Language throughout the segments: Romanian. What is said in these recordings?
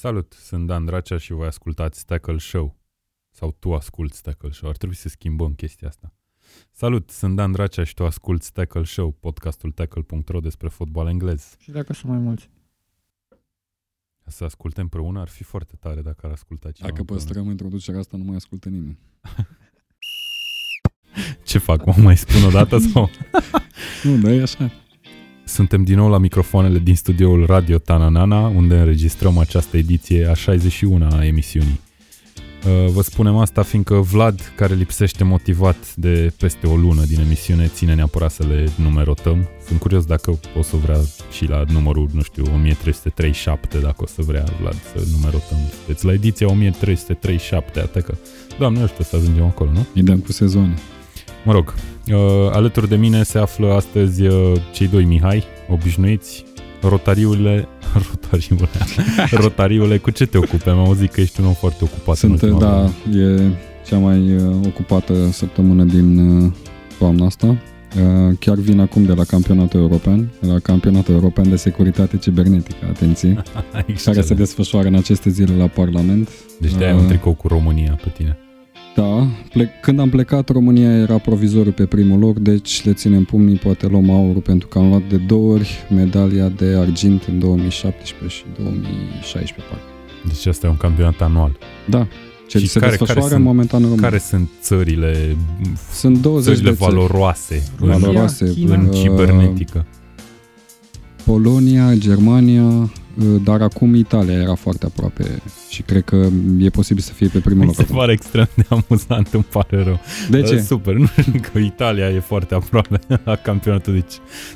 Salut, sunt Dan Dracea și voi ascultați Tackle Show. Sau tu asculti Tackle Show. Ar trebui să schimbăm chestia asta. Salut, sunt Dan Dracea și tu asculti Tackle Show, podcastul tackle.ro despre fotbal englez. Și dacă sunt mai mulți. Să ascultăm împreună ar fi foarte tare dacă ar asculta cineva. Dacă împreună. păstrăm introducerea asta, nu mai ascultă nimeni. Ce fac? Mă mai spun o dată sau? Nu, dar e așa. Suntem din nou la microfoanele din studioul Radio Tananana, unde înregistrăm această ediție a 61-a emisiunii. Uh, Vă spunem asta fiindcă Vlad, care lipsește motivat de peste o lună din emisiune, ține neapărat să le numerotăm. Sunt curios dacă o să vrea și la numărul, nu știu, 1337, dacă o să vrea Vlad să numerotăm. Deci la ediția 1337, atât că, doamne, ăștia să ajungem acolo, nu? Îi dăm cu sezoane. Mă rog, uh, alături de mine se află astăzi uh, cei doi Mihai, obișnuiți, rotariule, rotariule, rotariule, cu ce te ocupi? Am auzit că ești un om foarte ocupat. Sunt, în ultima da, vreme. e cea mai uh, ocupată săptămână din uh, toamna asta. Uh, Chiar vin acum de la campionatul european, de la campionatul european de securitate cibernetică, atenție, care se Excelent. desfășoară în aceste zile la Parlament. Deci de ai un Uh, tricou cu România pe tine. Da, plec, când am plecat, România era provizoriu pe primul loc, deci le ținem pumnii, poate luăm aurul pentru că am luat de două ori medalia de argint în 2017 și 2016, parcă. Deci asta e un campionat anual. Da, ce Și se care- desfășoară care sunt- momentan în România. Care sunt țările, Sunt 20 țările de țări. valoroase în, Rusia, valoroase China. în uh, cibernetică? Polonia, Germania, uh, dar acum Italia era foarte aproape și cred că e posibil să fie pe primul Mi loc. se acum. pare extrem de amuzant, îmi pare rău. De ce? Uh, Super, nu știu că Italia e foarte aproape la campionatul de,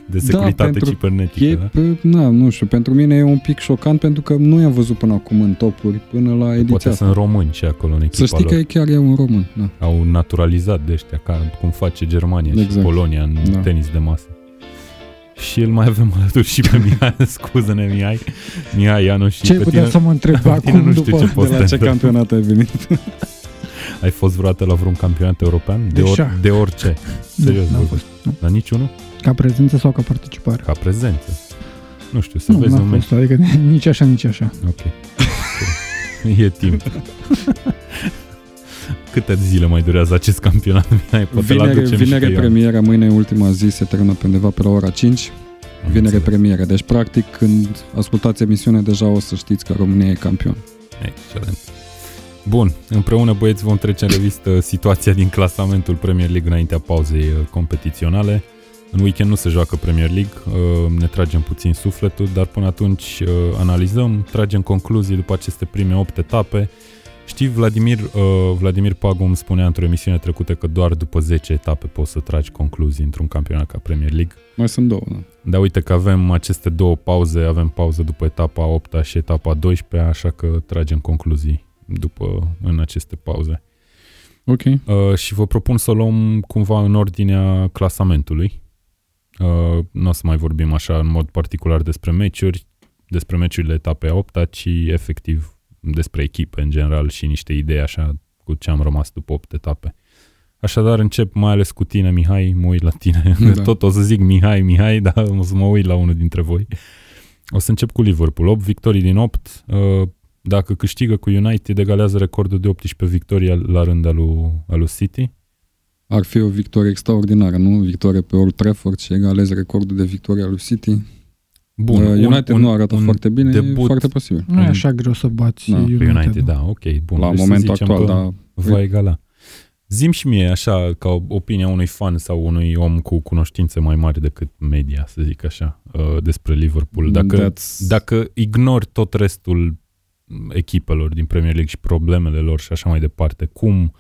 de securitate Da, pentru cibernetică. E, da? p- na, nu știu, pentru mine e un pic șocant pentru că nu i-am văzut până acum în topuri, până la ediția Poate asta. sunt români și acolo în echipa Să știi lor. că e chiar e un român. Da. Au naturalizat de ăștia, ca cum face Germania și Exact. Polonia în Da. tenis de masă. Și îl mai avem alături și pe Mihai, scuză-ne Mihai, Mihai Ianu și Ce pe putea tine. să mă întreb pe tine acum nu știu după... ce poți De să la te ce întreb. campionat ai venit? Ai fost vreodată la vreun campionat european? De, De or, șah. de orice. Serios, Nu, n-am vorbesc. fost. Nu. La niciunul? Ca prezență sau ca participare? Ca prezență. Nu știu, să nu, vezi n-am un meci. fost, adică nici așa, nici așa. Ok. e timp. Câte zile mai durează acest campionat? Mihai, poate Vinere, l-aducem și vinere pe Ioan. premiera, mâine e ultima zi, se termină pe undeva pe la ora 5. Am Vinere înțeles. premieră. Deci, practic, când ascultați emisiunea, deja o să știți că România e campion. Excelent. Bun, împreună băieți vom trece în revistă situația din clasamentul Premier League înaintea pauzei uh, competiționale. În weekend nu se joacă Premier League, uh, ne tragem puțin sufletul, dar până atunci uh, analizăm, tragem concluzii după aceste prime 8 etape. Știi, Vladimir, uh, Vladimir Pagu îmi spunea într-o emisiune trecută că doar după 10 etape poți să tragi concluzii într-un campionat ca Premier League. Mai sunt două, da. Dar uite că avem aceste două pauze, avem pauză după etapa 8 și etapa 12 așa că tragem concluzii după în aceste pauze. Ok. Uh, și vă propun să o luăm cumva în ordinea clasamentului. Uh, nu o să mai vorbim așa în mod particular despre meciuri, despre meciurile etapei 8 ci efectiv despre echipe în general și niște idei așa cu ce am rămas după 8 etape. Așadar încep mai ales cu tine, Mihai, mă uit la tine. Da. Da. Tot o să zic Mihai, Mihai, dar o să mă uit la unul dintre voi. O să încep cu Liverpool. 8 victorii din 8. Uh, Dacă câștigă cu United, egalează recordul de 18 victorii al- la rând al lui, al lui City. Ar fi o victorie extraordinară, nu? Victorie pe Old Trafford și egalezi recordul de victorie al lui City. Bun, Uh, United nu arată foarte bine, debut- e foarte posibil. Nu e Un- așa greu să bați Da, pe United. Pe United, da, ok, bun. La Deci să momentul zicem actual, că dar Va egala. Zim și mie, așa, ca opinia unui fan sau unui om cu cunoștințe mai mari decât media, să zic așa, uh, despre Liverpool. Dacă, That's- dacă ignori tot restul echipelor din Premier League și problemele lor și așa mai departe, cum,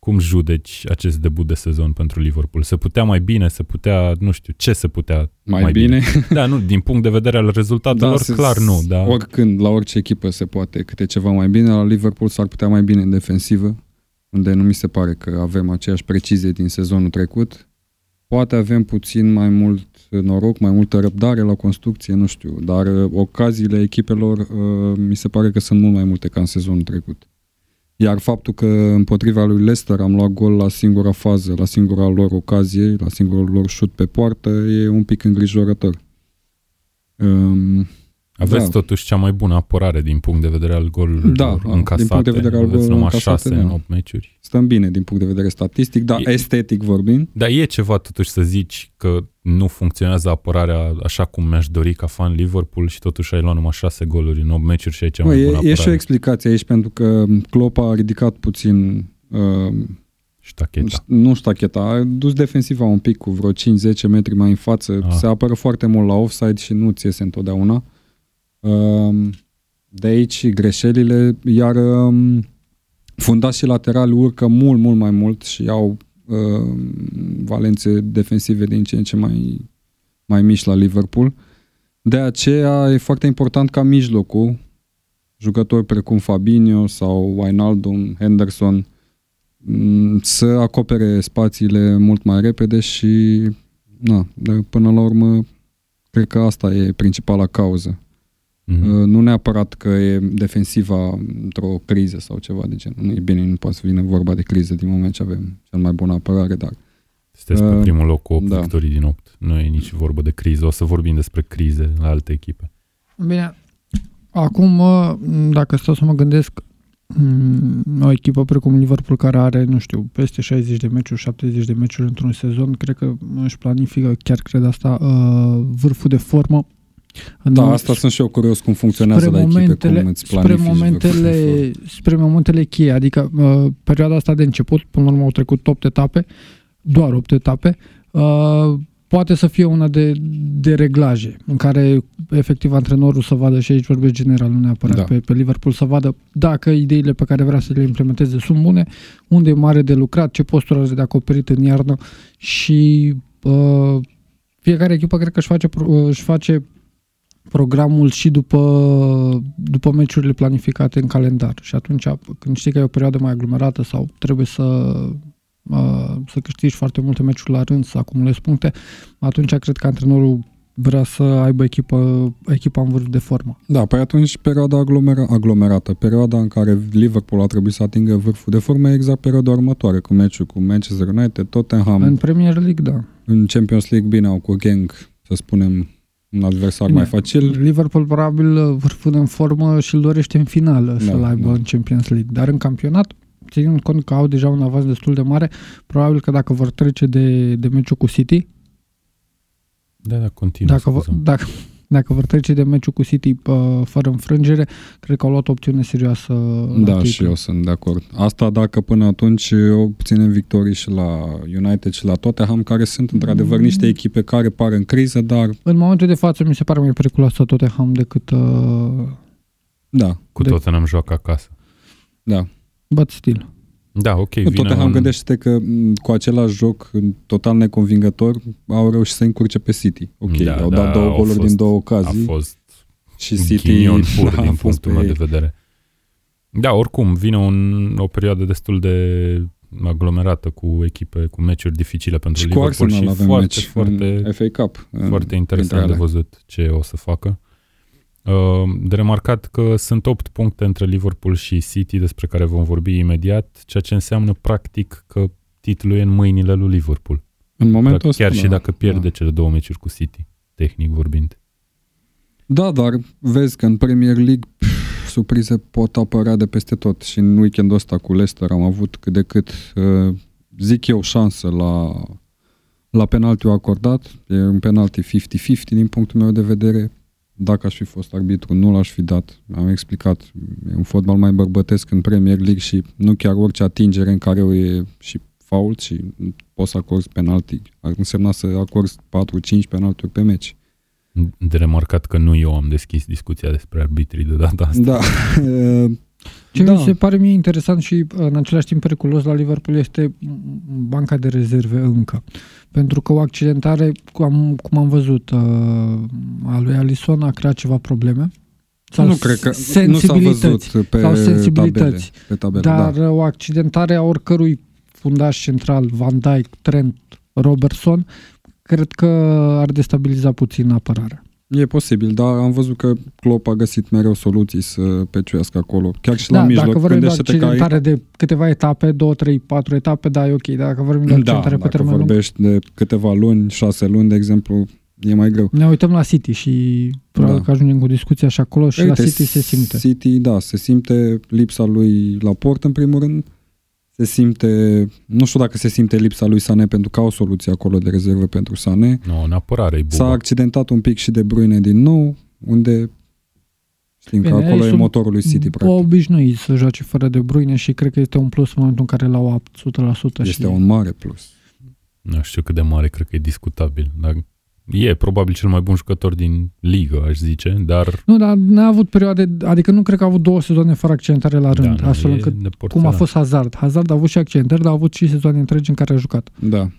cum judeci acest debut de sezon pentru Liverpool? Se putea mai bine, se putea, nu știu, ce se putea mai, mai bine. Da, nu, din punct de vedere al rezultatelor, se- clar nu, da. Oricând, la orice echipă se poate câte ceva mai bine, la Liverpool s-ar putea mai bine în defensivă, unde nu mi se pare că avem aceeași precizie din sezonul trecut. Poate avem puțin mai mult noroc, mai multă răbdare la construcție, nu știu, dar uh, ocaziile echipelor uh, mi se pare că sunt mult mai multe ca în sezonul trecut. Iar faptul că împotriva lui Leicester am luat gol la singura fază, la singura lor ocazie, la singurul lor șut pe poartă, e un pic îngrijorător. Um, Aveți Da. totuși cea mai bună apărare din punct de vedere al golurilor Da, din încasate. punct de vedere al Aveți golurilor numai încasate, 6 în da. 8 meciuri. Stăm bine din punct de vedere statistic, dar E- estetic vorbind. Dar e ceva totuși să zici că nu funcționează apărarea așa cum mi-aș dori ca fan Liverpool și totuși ai luat numai 6 goluri în 8 meciuri și ai cea Bă, mai e, bună e apărare. și o explicație aici pentru că Klopp a ridicat puțin uh, Ștacheta. nu ștacheta, a dus defensiva un pic cu vreo 5-10 metri mai în față, Ah. se apără foarte mult la offside și nu ți iese întotdeauna. Um, De aici greșelile, iar um, fundați și laterali urcă mult, mult mai mult și au um, valențe defensive din ce în ce mai, mai mici la Liverpool. De aceea e foarte important ca mijlocul, jucători precum Fabinho sau Wijnaldum, Henderson, m, să acopere spațiile mult mai repede și na, de, până la urmă cred că asta e principala cauză. Mhm. Uh, Nu neapărat că e defensiva într-o criză sau ceva de genul. Nu e bine, nu poate să vină vorba de criză din moment ce avem cel mai bună apărare, dar Sunteți pe Uh, primul loc cu 8 da. victorii din 8. Nu e nici vorbă de criză. O să vorbim despre crize la alte echipe. Bine, acum, mă, dacă stau să mă gândesc, m, o echipă precum Liverpool care are, nu știu, peste 60 de meciuri, 70 de meciuri într-un sezon, cred că își planifică, chiar cred asta, uh, vârful de formă. În da, asta sunt și eu curios cum funcționează spre la echipe, momentele, cum îți spre planifici momentele, spre momentele cheie, adică uh, perioada asta de început, până la urmă au trecut 8 etape, doar 8 etape, uh, poate să fie una de, de reglaje, în care efectiv antrenorul să vadă, și aici vorbesc general, nu neapărat Da. pe, pe Liverpool, să vadă dacă ideile pe care vrea să le implementeze sunt bune, unde e mare de lucrat, ce posturi are de acoperit în iarnă și uh, fiecare echipă cred că își face, pro- își face programul și după, după meciurile planificate în calendar. Și atunci, când știi că e o perioadă mai aglomerată sau trebuie să, uh, să câștigi foarte multe meciuri la rând, să acumulezi puncte, atunci cred că antrenorul vrea să aibă echipă, echipa în vârf de formă. Da, păi atunci perioada aglomera, aglomerată, perioada în care Liverpool a trebuit să atingă vârful de formă e exact perioada următoare, cu meciul cu Manchester United, Tottenham, În în, Premier League, da. în Champions League, bine, au cu Gang, să spunem, un adversar Bine. mai facil. Liverpool probabil vârful în formă și îl dorește în finală Da, să-l aibă da. în Champions League. Dar în campionat, ținând cont că au deja un avans destul de mare, probabil că dacă vor trece de, de meciul cu City, Da, da, continuă. dacă, vor, scuză. dacă, dacă vor trece de meciul cu City uh, fără înfrângere, cred că au luat o opțiune serioasă la Da, titlu. și eu sunt de acord. Asta dacă până atunci obținem victorii și la United și la Tottenham, care sunt într-adevăr Mm. niște echipe care par în criză, dar În momentul de față mi se pare mai periculoasă Tottenham decât uh, da, Cu de- Tottenham joacă acasă. da. but still. Da, ok. În vine Tottenham un... gândește că m, cu același joc total neconvingător au reușit să încurce pe City. Ok, Da, au da, dat două au goluri fost- din două A ocazii fost și City ghinion pur da, a din fost punctul pe meu ei. de vedere. Da, oricum, vine un, o perioadă destul de aglomerată cu echipe, cu meciuri dificile pentru Și cu Liverpool Arsenal și avem foarte, meci foarte, în FA Cup. în- foarte interesant printre de ale. văzut ce o să facă. Uh, De remarcat că sunt 8 puncte între Liverpool și City, despre care vom vorbi imediat, ceea ce înseamnă practic că titlul e în mâinile lui Liverpool. În momentul ăsta, Chiar și da, dacă pierde da. cele două meciuri cu City, tehnic vorbind. Da, dar vezi că în Premier League pf, surprize pot apărea de peste tot și în weekendul ăsta cu Leicester am avut cât de cât, uh, zic eu, șansă la, la penaltiul acordat. E un penalti 50-50 din punctul meu de vedere. Dacă aș fi fost arbitru, nu l-aș fi dat. Am explicat, e un fotbal mai bărbătesc în Premier League și nu chiar orice atingere în care e și fault și poți să acorzi penalti. Ar însemna să acorzi 4-5 penaltiuri pe meci. De remarcat că nu eu am deschis discuția despre arbitrii de data asta. Da. uh, Ce Da. mi se pare mie interesant și în același timp periculos la Liverpool este m, banca de rezerve încă. Pentru că o accidentare, cum am, cum am văzut, uh, a lui Alisson a creat ceva probleme. Sau nu cred că nu s-a sensibilități. văzut pe sau sensibilități. tabele. Pe tabele Dar da. uh, o accidentare a oricărui fundaș central, Van Dijk, Trent, Robertson, cred că ar destabiliza puțin apărarea. E posibil, dar am văzut că Klopp a găsit mereu soluții să peciuiască acolo. Chiar și la Da, mijloc. dacă vorbim de o gândește-te că ai- accidentare de câteva etape, două, trei, patru etape, da, e ok. Dar dacă vorbim de o Da, accidentare pe dacă termen lung, vorbești de câteva luni, șase luni, de exemplu, e mai greu. Ne uităm la City și probabil Da. că ajungem cu discuția și acolo și Uite, la City se simte. City, da, se simte lipsa lui la port în primul rând. Se simte, nu știu dacă se simte lipsa lui Sané pentru că au o soluție acolo de rezervă pentru Sané. Nu, în apărare e S-a buba. accidentat un pic și de Bruyne din nou, unde știm că Bine, acolo ei e sunt motorul lui City, practic. obișnuit să joace fără de Bruyne și cred că este un plus în momentul în care l-au apt 100%. Este și... un mare plus. Nu știu cât de mare, cred că e discutabil. Dar e probabil cel mai bun jucător din ligă, aș zice, dar Nu, dar n-a avut perioade, adică nu cred că a avut două sezoane fără accentare la rând, da, nu, astfel e încât de cum porțelan. a fost Hazard. Hazard a avut și accentări, dar a avut și sezoane întregi în care a jucat Da.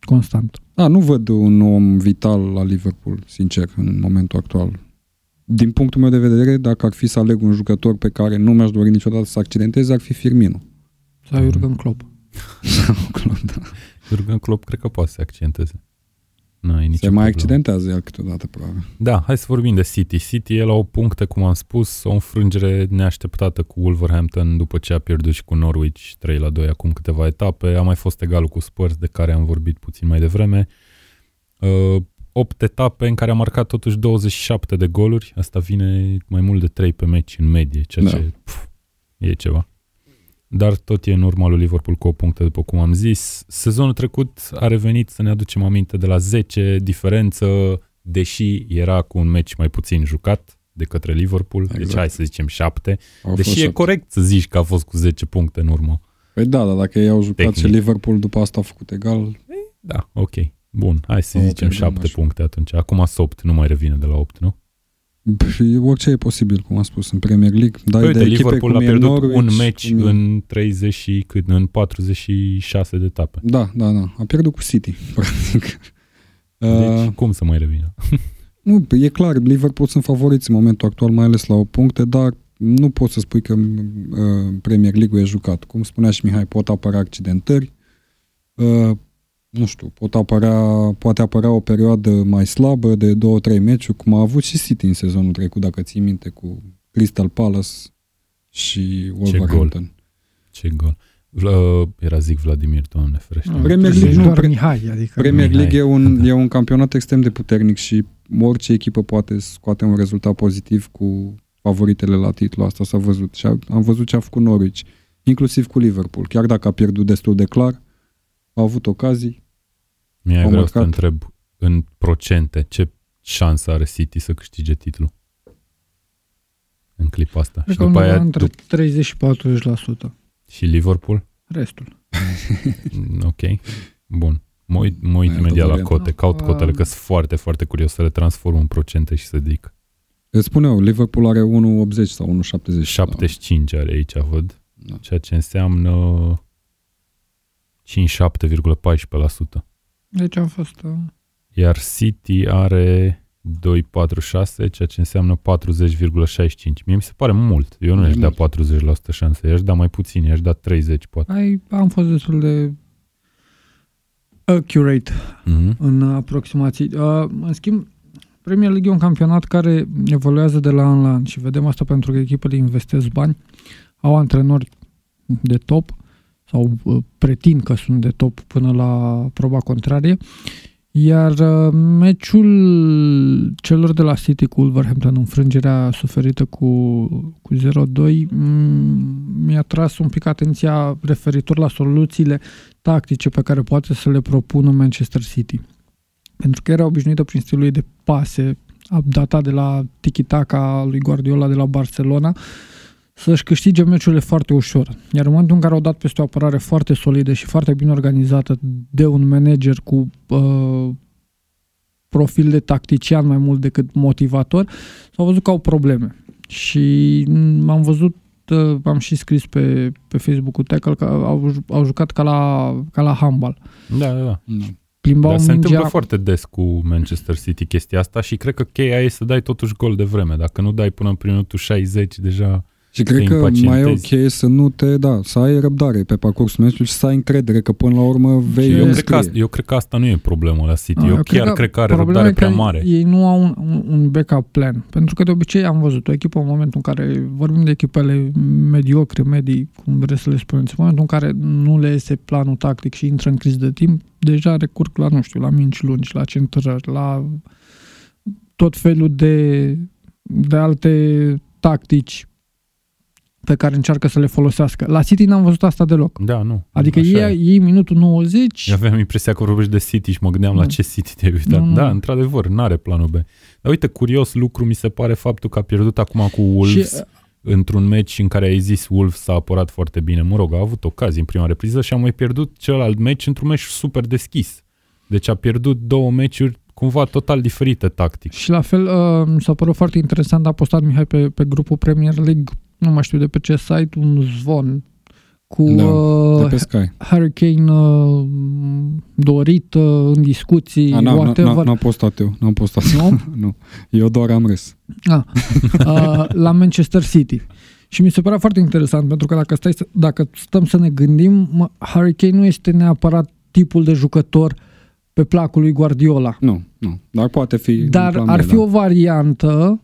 constant. Da, nu văd un om vital la Liverpool, sincer, în momentul actual. Din punctul meu de vedere, dacă ar fi să aleg un jucător pe care nu mi-aș dori niciodată să accidenteze, ar fi Firmino. Sau Jurgen Klopp. da. Jurgen Klopp cred că poate să se accenteze. Nu, e nicio Se mai problemă. accidentează el câteodată, probabil. Da, hai să vorbim de City. City e la o puncte, cum am spus, o înfrângere neașteptată cu Wolverhampton după ce a pierdut și cu Norwich 3 la 2 acum câteva etape. A mai fost egalul cu Spurs, de care am vorbit puțin mai devreme. Uh, 8 etape în care a marcat totuși 27 de goluri. Asta vine mai mult de 3 pe meci în medie, ceea Da. ce pf, e ceva. Dar tot e în urma lui Liverpool cu o puncte, după cum am zis. Sezonul trecut a revenit, să ne aducem aminte, de la 10 diferență, deși era cu un meci mai puțin jucat de către Liverpool, exact. deci Exact. hai să zicem 7. Au fost Deși e șapte. corect să zici că a fost cu 10 puncte în urmă. Păi da, dar dacă ei au jucat Tehnic. și Liverpool după asta a făcut egal, Da, ok. Bun, hai să O zicem pierdem 7 așa. puncte atunci. Acum 8, nu mai revine de la 8, nu? Și orice e posibil, cum am spus, în Premier League. Dar Păi, uite, de echipe Liverpool a cum e pierdut Norwich, un meci cum e- în 30 și cât, în 46 de etape. Da, da, da. A pierdut cu City, practic. Deci, Uh, cum să mai revină? nu, e clar, Liverpool sunt favoriți în momentul actual, mai ales la o puncte, dar nu poți să spui că uh, Premier League-ul e jucat. Cum spunea și Mihai, pot apărea accidentări, uh, nu știu, pot apărea, poate apărea o perioadă mai slabă de două, trei meciuri, cum a avut și City în sezonul trecut, dacă ții minte, cu Crystal Palace și Wolverhampton. Ce gol. Vla, era zic Vladimir, doamne ferește. Nu, Premier zici League, nu, doar pre- Mihai, adică Premier Mihai. League e un, Da. e un campionat extrem de puternic și orice echipă poate scoate un rezultat pozitiv cu favoritele la titlul asta s-a văzut. Și a- am văzut ce a făcut Norwich, inclusiv cu Liverpool. Chiar dacă a pierdut destul de clar, a avut ocazii. Mi-ai Au vreau să te marcat. întreb în procente ce șansă are City să câștige titlul în clipa asta. cred Și că după undeva aia între dup- 30 și 40%. și Liverpool? Restul. Mm, Ok, bun. Mă uit, mă uit Altă imediat la variantă. cote, caut Um, cotele, că sunt foarte, foarte curios să le transform în procente și să zic. Îți spun eu, Liverpool are 1,80 sau 1,70. 75 are aici, văd, Da. ceea ce înseamnă 57,14%. Deci am fost... Uh, Iar City are 2,46, ceea ce înseamnă 40,65. Mie mi se pare mult. Eu nu E i-aș da mult. 40% șanse, i-aș da mai puțin, i-aș da 30 poate. ai, am fost destul de accurate Mm-hmm. în aproximații. Uh, în schimb, Premier League e un campionat care evoluează de la an la an și vedem asta pentru că echipele investesc bani, au antrenori de top sau uh, pretind că sunt de top până la proba contrarie. Iar uh, meciul celor de la City cu Wolverhampton, înfrângerea suferită cu, cu 0-2, m- mi-a tras un pic atenția referitor la soluțiile tactice pe care poate să le propună Manchester City. Pentru că era obișnuită prin stilul ei de pase, a datat de la tiki-taka lui Guardiola de la Barcelona, să-și câștige meciurile foarte ușor. Iar în momentul în care au dat peste o apărare foarte solidă și foarte bine organizată de un manager cu uh, profil de tactician mai mult decât motivator, s-au văzut că au probleme. Și m, am văzut uh, am și scris pe, pe Facebook-ul Tackle că au, au jucat ca la, ca la handball. Da, da, da. Da. Plimbau Dar se întâmplă mingea, foarte des cu Manchester City chestia asta și cred că cheia e să dai totuși gol de vreme. Dacă nu dai până în minutul 60, deja Și cred că mai e ok să nu te, da, să ai răbdare pe parcursul meciului și să ai încredere că până la urmă vei eu cred, că asta, eu cred că asta nu e problemă la City. A, eu, eu chiar cred că, cred că are răbdare prea mare. Ei nu au un, un backup plan. Pentru că de obicei am văzut o echipă în momentul în care vorbim de echipele mediocre, medii, cum vreți să le spuneți, în momentul în care nu le iese planul tactic și intră în criză de timp, deja recurg la, nu știu, la minci lungi, la centrări, la tot felul de, de alte tactici pe care încearcă să le folosească. La City n-am văzut asta deloc. Da, nu. Adică ei, ei minutul 90... Eu aveam impresia că vorbești de City și mă gândeam da. la ce City te-ai uitat. Nu, da, într-adevăr, n-are planul B. Dar uite, curios lucru mi se pare faptul că a pierdut acum cu Wolves și, într-un meci în care ai zis Wolves s-a apărat foarte bine. Mă rog, a avut ocazii în prima repriză și a mai pierdut celălalt meci într-un meci super deschis. Deci a pierdut două meciuri cumva total diferite tactic. Și la fel uh, mi s-a părut foarte interesant, a postat Mihai pe, pe grupul Premier League nu mai știu de pe ce site, un zvon cu da, uh, pe Sky. Hurricane uh, dorit uh, în discuții, A, whatever. N-am postat eu, n-am postat. Nu? nu. Eu doar am râs. A, uh, la Manchester City. Și mi se părea foarte interesant, pentru că dacă, stai, dacă stăm să ne gândim, mă, Hurricane nu este neapărat tipul de jucător pe placul lui Guardiola. Nu, nu. Dar poate fi Dar ar fi da. o variantă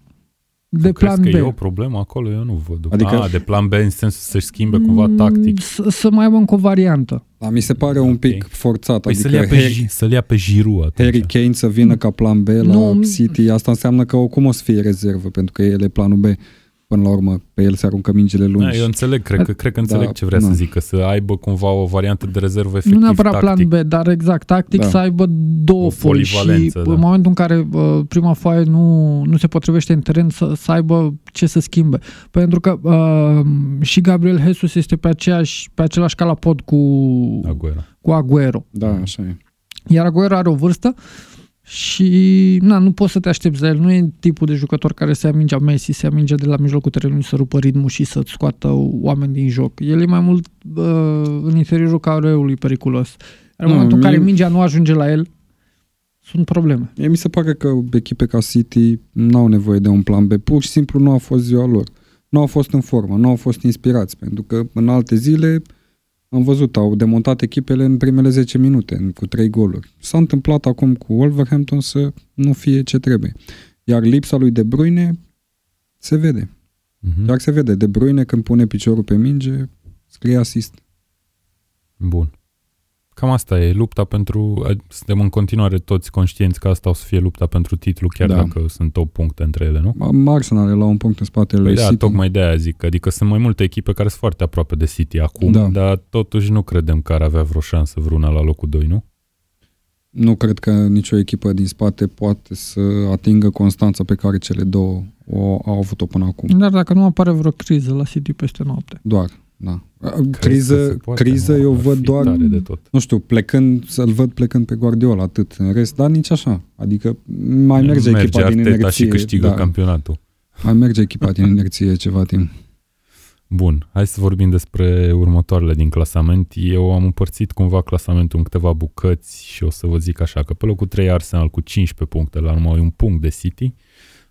de plan B. că e o problemă acolo? Eu nu văd. Adică, A, de plan B în sensul să-și schimbe cumva mm, tactic. Să, să mai aibă încă o variantă. Da, mi se pare un pic okay. forțat. Păi adică să-l ia pe, Harry, să ia pe Giroud atunci. Harry Kane să vină ca plan B la nu, City, asta înseamnă că oricum o să fie rezervă, pentru că el e planul B până la urmă pe el se aruncă mingile lungi. Da, eu înțeleg, cred că, cred că înțeleg da, ce vrea da. să zică, să aibă cumva o variantă de rezervă efectiv Nu neapărat tactic. plan B, dar exact, tactic da. să aibă două foi și da. în momentul în care uh, prima foaie nu, nu se potrivește în teren să, să aibă ce să schimbe. Pentru că uh, și Gabriel Jesus este pe, aceeași, pe același calapod cu Aguero. Cu Aguero. Da, așa e. Iar Aguero are o vârstă și na, nu poți să te aștepți la el. Nu e tipul de jucător care se ia mingea Messi, se ia mingea de la mijlocul terenului să rupă ritmul și să-ți scoată oameni din joc. El e mai mult uh, în interiorul careului periculos. În nu, momentul în care mingea nu ajunge la el, sunt probleme. Mie mi se pare că echipe ca City nu au nevoie de un plan B. Pur și simplu nu a fost ziua lor. Nu au fost în formă, nu au fost inspirați, pentru că în alte zile am văzut, au demontat echipele în primele 10 minute, cu 3 goluri. S-a întâmplat acum cu Wolverhampton să nu fie ce trebuie. Iar lipsa lui De Bruyne se vede. Uh-huh. Iar se vede. De Bruyne când pune piciorul pe minge, scrie asist. Bun. Cam asta e lupta pentru... Suntem în continuare toți conștienți că asta o să fie lupta pentru titlu, chiar da. dacă sunt 8 puncte între ele, nu? Arsenal are la un punct în spatele păi da, City. tocmai de aia zic. Adică sunt mai multe echipe care sunt foarte aproape de City acum, da. dar totuși nu credem că ar avea vreo șansă vreuna la locul 2, nu? Nu cred că nicio echipă din spate poate să atingă constanța pe care cele două o au avut-o până acum. Dar dacă nu apare vreo criză la City peste noapte. Doar. Da. Criză, poate, criză nu, eu văd doar, de tot. nu știu, plecând, să-l văd plecând pe Guardiola atât. În rest, dar nici așa. Adică mai merge, merge echipa din inerție. și câștigă da. campionatul. Mai merge echipa din inerție ceva timp. Bun, hai să vorbim despre următoarele din clasament. Eu am împărțit cumva clasamentul în câteva bucăți și o să vă zic așa, că pe locul 3 Arsenal cu 15 puncte, la numai un punct de City.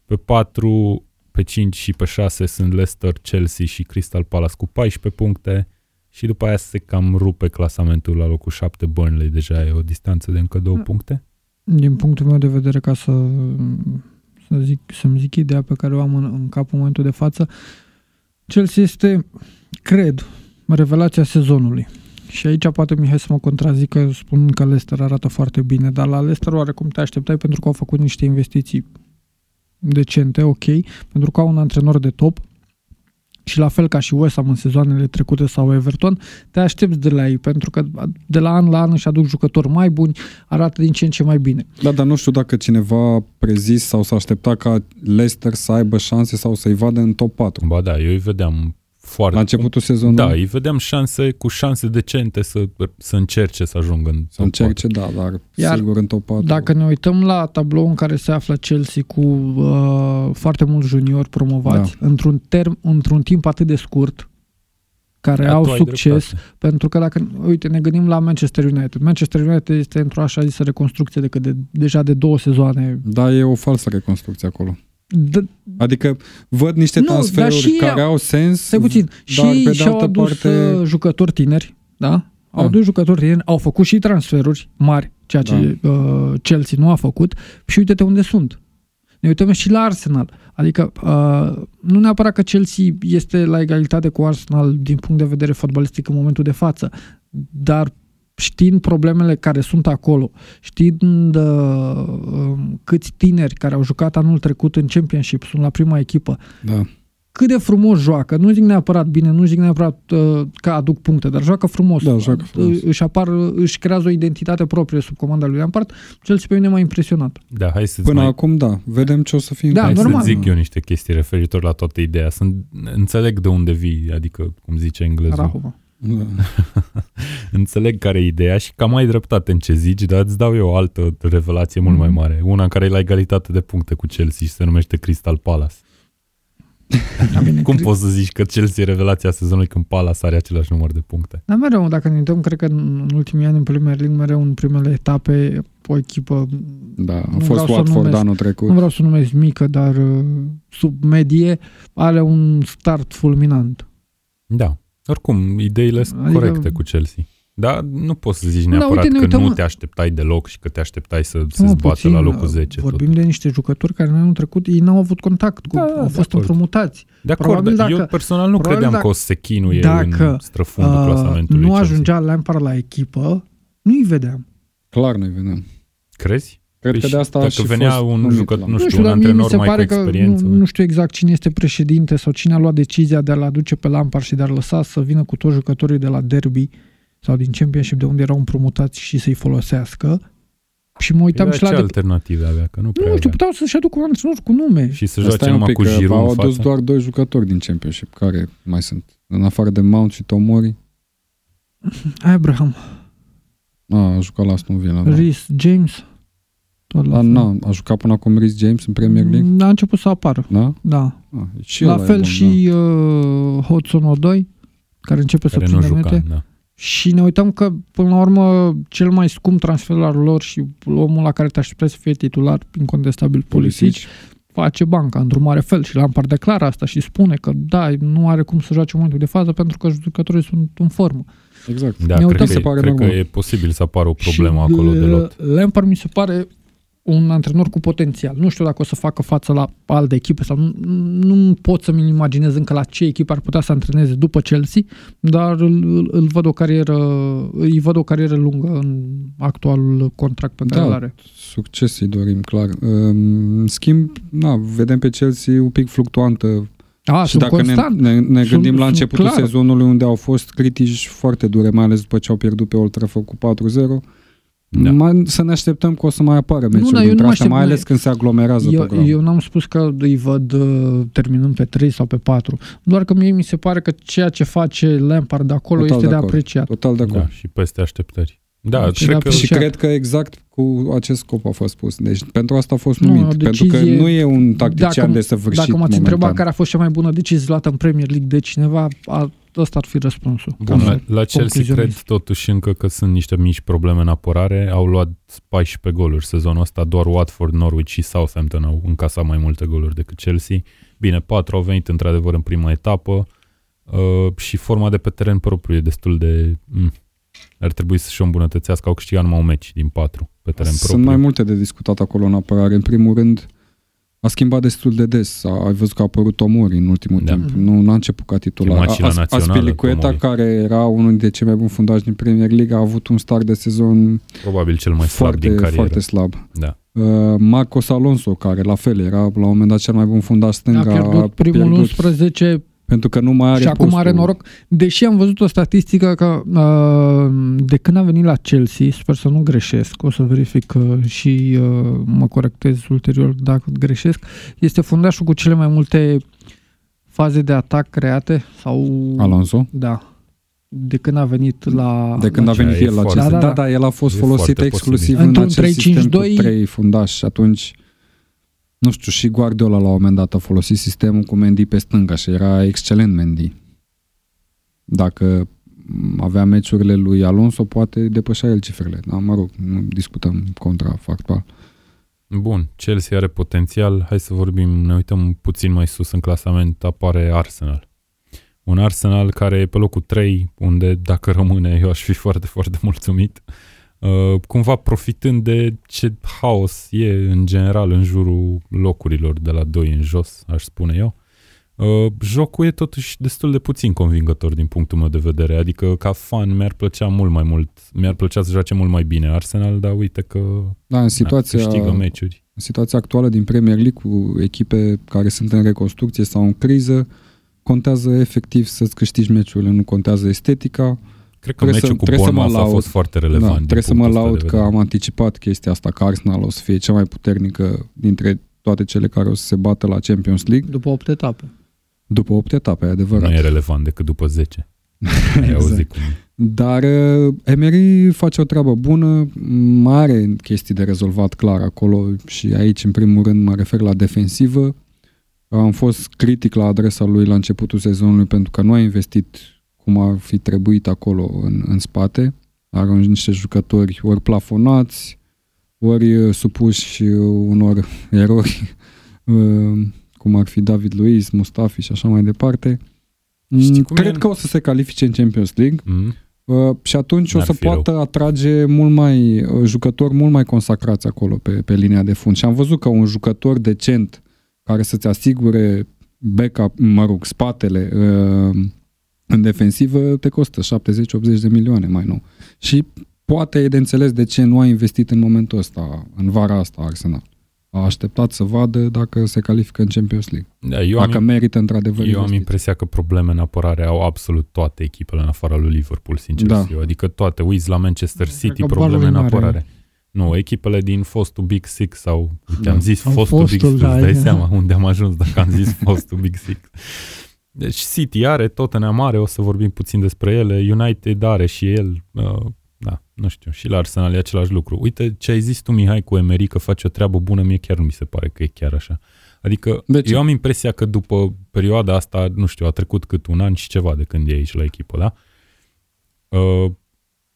Pe 4 pe 5 și pe 6 sunt Leicester, Chelsea și Crystal Palace cu 14 puncte și după aia se cam rupe clasamentul la locul 7 Burnley, deja e o distanță de încă două da. puncte. Din punctul meu de vedere, ca să, să zic, să-mi zic ideea pe care o am în, în cap în momentul de față, Chelsea este, cred, revelația sezonului. Și aici poate Mihai să mă contrazică spunând că Leicester arată foarte bine, dar la Leicester oarecum te așteptai pentru că au făcut niște investiții decente, ok, pentru că au un antrenor de top și la fel ca și West Ham în sezoanele trecute sau Everton, te aștepți de la ei, pentru că de la an la an își aduc jucători mai buni, arată din ce în ce mai bine. Da, dar nu știu dacă cineva prezis sau s-a aștepta ca Leicester să aibă șanse sau să-i vadă în top 4. Ba da, eu îi vedeam foarte... La începutul sezonului? Da, îi vedeam șanse, cu șanse decente să, să încerce să ajungă în Să încerce, da, dar Iar sigur în top 4. Dacă ne uităm la tablou în care se află Chelsea cu uh, foarte mulți juniori promovați, da. într-un, term, într-un timp atât de scurt, care da, au succes, pentru că dacă, uite, ne gândim la Manchester United. Manchester United este într-o așa zisă reconstrucție de, de deja de două sezoane. Da, e o falsă reconstrucție acolo. D- Adică văd niște Nu, dar transferuri și care ea- au sens, Stai puțin. dar și pe de și-au altă adus parte... uh, jucători tineri, da? Au Da. adus jucători tineri, au făcut și transferuri mari, ceea ce uh, Chelsea nu a făcut și uite-te unde sunt. Ne uităm și la Arsenal. Adică uh, nu neapărat că Chelsea este la egalitate cu Arsenal din punct de vedere fotbalistic în momentul de față, dar știind problemele care sunt acolo, știind uh, um, câți tineri care au jucat anul trecut în Championship sunt la prima echipă, Da. cât de frumos joacă, nu zic neapărat bine, nu zic neapărat uh, că aduc puncte, dar joacă frumos. Da, joacă frumos. Își apar, își creează o identitate proprie sub comanda lui Lampard. Chelsea pe mine m-a impresionat. Da, hai să-ți Până mai... acum, da. Vedem ce o să fie. în Da, Hai continuare. normal. să zic eu niște chestii referitor la toată ideea. Sunt, înțeleg de unde vii, adică, cum zice englezul. Rahova. Da. Înțeleg care e ideea și cam ai dreptate în ce zici, dar îți dau eu o altă revelație mult mai Mhm. mare. Una în care e la egalitate de puncte cu Chelsea și se numește Crystal Palace. Da, bine, Cum cred- poți să zici că Chelsea e revelația sezonului când Palace are același număr de puncte? Dar mereu, dacă ne uităm, cred că în ultimii ani în Premier League, mereu în primele etape, o echipă, da, a Nu fost vreau să Watford numesc. anul trecut. nu vreau să o numesc mică, dar uh, sub medie, are un start fulminant. Da. Oricum, ideile sunt Adică- corecte cu Chelsea. Dar nu poți să zici Da, neapărat uite, ne că uităm nu în- te așteptai deloc și că te așteptai să Mă, se zbată puțin, la locul 10. Vorbim tot. de niște jucători care în anul trecut ei n-au avut contact cu, Da, da, au de fost acord. împrumutați. De acord, probabil dar eu dacă- personal nu probabil credeam dacă- că o să se chinuie dacă, în străfundul Uh, clasamentului nu Chelsea. ajungea Lampard la echipă, nu-i vedeam. Clar noi vedem. Crezi? Cred Păi că și de asta a dacă și venea fost un numit jucător- la- nu Nu știu, știu, un dar mie mi antrenor se mai pare cu că experiență. nu, nu știu exact cine este președinte sau cine a luat decizia de a-l aduce pe Lampard și de a-l lăsa să vină cu toți jucătorii de la derby sau din Championship de unde erau împrumutați și să-i folosească. Și mă uitam Era și la... ce De... alternative avea, că nu prea Nu știu, avea. puteau să-și aducă un antrenor cu nume. Și să Asta joace e un numai pic cu că Giroud au în adus față. doar doi jucători din Championship care mai sunt. În afară de Mount și Tomori, Abraham, a, a jucat la Aston Villa. Da. Rhys James, tot la Dar fel. na, a jucat până acum Rhys James în Premier League. A început să apară, Da? da. A, și la ăla e fel bun, și uh, Hodgson Odoi, care începe care să nu prindă juca. minute. Da. Și ne uităm că, până la urmă, cel mai scump transfer al lor și omul la care te așteptai să fie titular, incontestabil, da. Pulisic, face banca într-un mare fel și Lampard declară asta și spune că da, nu are cum să joace în momentul de fază pentru că jucătorii sunt în formă. Exact. Da, Ne cred, uităm- că, Se pare cred că normal. e posibil să apară o problemă și acolo de L- lot. Lampard mi se pare un antrenor cu potențial. Nu știu dacă o să facă față la alte echipe sau nu, nu pot să-mi imaginez încă la ce echipă ar putea să antreneze după Chelsea, dar îl, îl, îl văd o carieră, îi văd o carieră lungă în actualul contract pe care Da. îl are. Succes îi dorim, clar. În schimb, na, vedem pe Chelsea un pic fluctuantă A, și sunt dacă ne, constant. ne, ne Sunt- gândim la sunt începutul clar. sezonului unde au fost critici foarte dure, mai ales după ce au pierdut pe Old Trafford cu 4-0, Da. mai, să ne așteptăm că o să mai apară meciuri dar eu dintre nu astea, aștept- mai ales când se aglomerează Eu, programul. eu n-am spus că îi văd uh, terminând pe 3 sau pe 4, doar că mie mi se pare că ceea ce face Lampard acolo Total este de de, acord. apreciat. Total de acord. Da, și peste așteptări. Da, Da, cred că și Și Exact. cred că exact cu acest scop a fost pus. Deci pentru asta a fost Nu, numit. o pentru că decizie- nu e un tactician Dacă- de săvârșit Dacă m-ați momentan. întrebat care a fost cea mai bună decizie luată în Premier League de cineva, a, ăsta ar fi răspunsul. Bun, Ca la, să la Chelsea concluzionez. cred totuși încă că sunt niște mici probleme în apărare. Au luat 14 goluri sezonul ăsta, doar Watford, Norwich și Southampton au încasat mai multe goluri decât Chelsea. Bine, 4 au venit într-adevăr în prima etapă uh, și forma de pe teren propriu e destul de... Mm, ar trebui să-și o îmbunătățească. Au câștigat numai un meci din 4 pe teren Sunt propriu. mai multe de discutat acolo în apărare. În primul rând, a schimbat destul de des. A, ai văzut că a apărut Tomori în ultimul Da. timp. Nu n-a început ca titular. Chemat și la A- națională, Aspilicueta, Tomori. care era unul dintre cei mai buni fundași din Premier League, a avut un start de sezon Probabil cel mai slab foarte, din carieră. foarte slab. Da. Uh, Marcos Alonso, care la fel era la un moment dat cel mai bun fundaș stâng, A pierdut primul pierdut 11 pentru că nu mai are și acum postul. are noroc. Deși am văzut o statistică că uh, de când a venit la Chelsea, sper să nu greșesc, o să verific uh, și uh, mă corectez ulterior dacă greșesc, este fundașul cu cele mai multe faze de atac create sau... Alonso. Da. De când a venit la... De când la a venit e el la foarte- Chelsea. Da, Da, da, da, da. el a fost E folosit foarte exclusiv posibil. în Într-un acest sistem cu 3-5-2. trei fundași și atunci nu știu, și Guardiola la un moment dat a folosit sistemul cu Mendy pe stânga și era excelent Mendy. Dacă avea meciurile lui Alonso, poate depășea el cifrele. Da, mă rog, nu discutăm contrafactual. Bun, Chelsea are potențial. Hai să vorbim, ne uităm puțin mai sus în clasament, apare Arsenal. Un Arsenal care e pe locul 3, unde dacă rămâne eu aș fi foarte, foarte mulțumit. Uh, cumva profitând de ce haos e în general în jurul locurilor de la 2 în jos, aș spune eu. Uh, jocul e totuși destul de puțin convingător din punctul meu de vedere, adică ca fan mi-ar plăcea mult mai mult, mi-ar plăcea să joace mult mai bine Arsenal, dar uite că Da, în situația, na, câștigă meciuri. în situația actuală din Premier League cu echipe care sunt în reconstrucție sau în criză, contează efectiv să-ți câștigi meciurile, nu contează estetica. Cred că Trebuie meciul să- cu trebuie să mă Bournemouth a laud. fost foarte Da, relevant. din trebuie să mă punctul ăsta laud de că vedere. am anticipat chestia asta, că Arsenal o să fie cea mai puternică dintre toate cele care o să se bată la Champions League După 8 etape. după 8 etape, e adevărat. Nu e relevant decât după 10. Ai Exact. auzit cum e. Dar uh, Emery face o treabă bună, mai are chestii de rezolvat clar acolo și aici în primul rând mă refer la defensivă. Am fost critic la adresa lui la începutul sezonului pentru că nu a investit cum ar fi trebuit acolo în, în spate. Are niște jucători ori plafonați, ori uh, supuși uh, unor erori, uh, cum ar fi David Luiz, Mustafi și așa mai departe. Știi Mm, cum e Cred în- că o să se califice în Champions League. Mm? Uh, și atunci o N-ar să fi rău. poată atrage mult mai uh, jucători mult mai consacrați acolo pe, pe linia de fund. Și am văzut că un jucător decent care să-ți asigure backup, mă rog, spatele uh, în defensivă te costă 70-80 de milioane mai nou. Și poate e de înțeles de ce nu a investit în momentul ăsta, în vara asta Arsenal. A așteptat să vadă dacă se califică în Champions League. Da, eu dacă am, merită într-adevăr eu am investiții. impresia că probleme în apărare au absolut toate echipele în afara lui Liverpool, sincer Da. să fiu. Adică toate. Uiți la Manchester Cred City, că probleme balul în e mare. apărare. Nu, echipele din fostul Big Six sau, uite, Da. am zis Sau fostul, Big fostul, Six, da, îți dai e. seama unde am ajuns dacă am zis fostul Big Six. Deci City are, Tottenham are, o să vorbim puțin despre ele, United are și el, uh, da, nu știu, și la Arsenal e același lucru. Uite ce ai zis tu, Mihai, cu Emery, că face o treabă bună, mie chiar nu mi se pare că e chiar așa. Adică De ce? eu am impresia că după perioada asta, nu știu, a trecut cât un an și ceva de când e aici la echipă, da? Uh,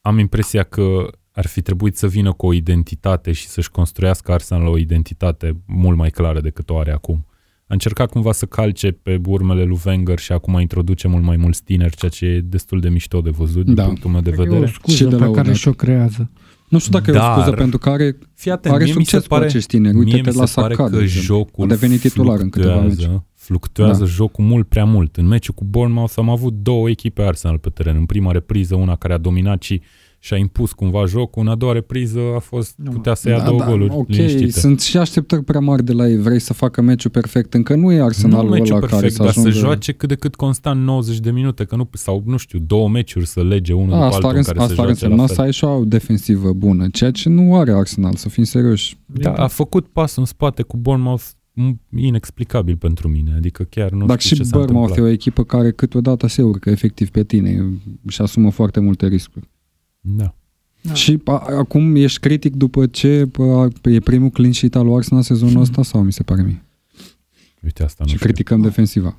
am impresia că ar fi trebuit să vină cu o identitate și să-și construiască Arsenal o identitate mult mai clară decât o are acum. A încercat cumva să calce pe urmele lui Wenger și acum introduce mult mai mulți tineri, ceea ce e destul de mișto de văzut din Da. punctul meu de Cred că e o vedere. Și scuză de pe la care un și-o creează. Nu știu dacă e o Dar- scuză pentru care Fii atent, are mie mi se succes pare, cu acești tineri. mie Uite-te mi la se pare Saka, de că exemplu. jocul A devenit titular în câteva fluctuează, meci. Fluctuează Da. jocul mult prea mult. În meciul cu Bournemouth am avut două echipe Arsenal pe teren. În prima repriză, una care a dominat și și-a impus cumva jocul. În a doua repriză a fost, Nu, putea să ia Da, două da, goluri Ok, liniștite. sunt și așteptări prea mari de la ei. Vrei să facă meciul perfect. Încă nu e Arsenalul nu meciul ăla care perfect, să dar să ajungă... joace cât de cât constant 90 de minute, că nu, sau nu știu, două meciuri să lege unul A, după asta altul ar, în îns- care să asta ar joace la însemna fel. să ai și o defensivă bună, ceea ce nu are Arsenal, să fim serioși. Da, a făcut pasul în spate cu Bournemouth m- inexplicabil pentru mine. Adică chiar nu Dar știu și ce s-a Bournemouth e întâmplat. o echipă care câteodată se urcă efectiv pe tine și asumă foarte multe riscuri. Da. Da. Și a, acum ești critic după ce a, e primul clean sheet al lui Arsenal sezonul ăsta sau mi se pare mie? Uite asta nu și știu. criticăm defensiva.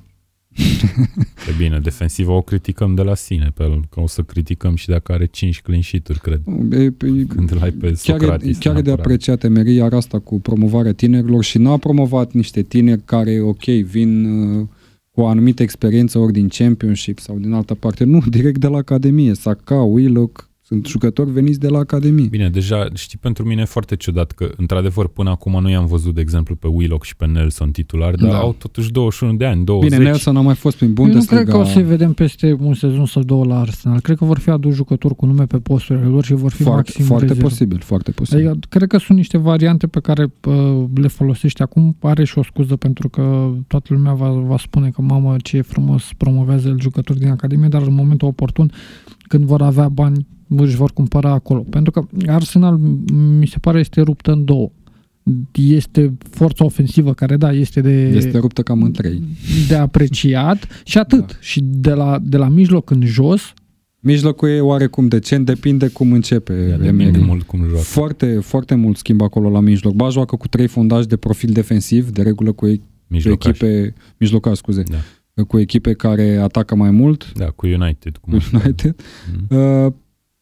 E bine, defensiva o criticăm de la sine, pe el, că o să criticăm și dacă are 5 clean sheet-uri, cred. E, e, Când îl ai pe chiar, e, Socrates. chiar e de neapărat. apreciat Emery, iar asta cu promovarea tinerilor și n-a promovat niște tineri care, ok, vin uh, cu o anumită experiență ori din Championship sau din altă parte. Nu, direct de la Academie. Saka, Willock, sunt jucători veniți de la Academie. Bine, deja, știi, pentru mine e foarte ciudat că, într-adevăr, până acum nu i-am văzut, de exemplu, pe Willock și pe Nelson titular, dar Da. au totuși 21 de ani, 20. Bine, Nelson a mai fost prin Eu nu Bundesliga. cred că o să-i vedem peste un sezon sau două la Arsenal. Cred că vor fi aduși jucători cu nume pe posturile lor și vor fi foarte, maxim foarte rezervă. posibil, foarte posibil. Adică, cred că sunt niște variante pe care uh, le folosești acum. Are și o scuză pentru că toată lumea va, va spune că mamă ce e frumos promovează el jucători din Academie, dar în momentul oportun, când vor avea bani, își vor cumpăra acolo. Pentru că Arsenal, mi se pare, este ruptă în două. Este forța ofensivă care, da, este de, Este ruptă cam în trei. de apreciat și atât. Da. Și de la, de la mijloc în jos, Mijlocul e oarecum decent, depinde cum începe Ia, Emery. depinde mult cum joacă. Foarte, foarte mult schimb acolo la mijloc. Ba joacă cu trei fundași de profil defensiv, de regulă cu, e- cu Mijlocaș. echipe, mijlocași, scuze, Da. cu echipe care atacă mai mult, Da, cu United. Cum cu United. Mm. Uh,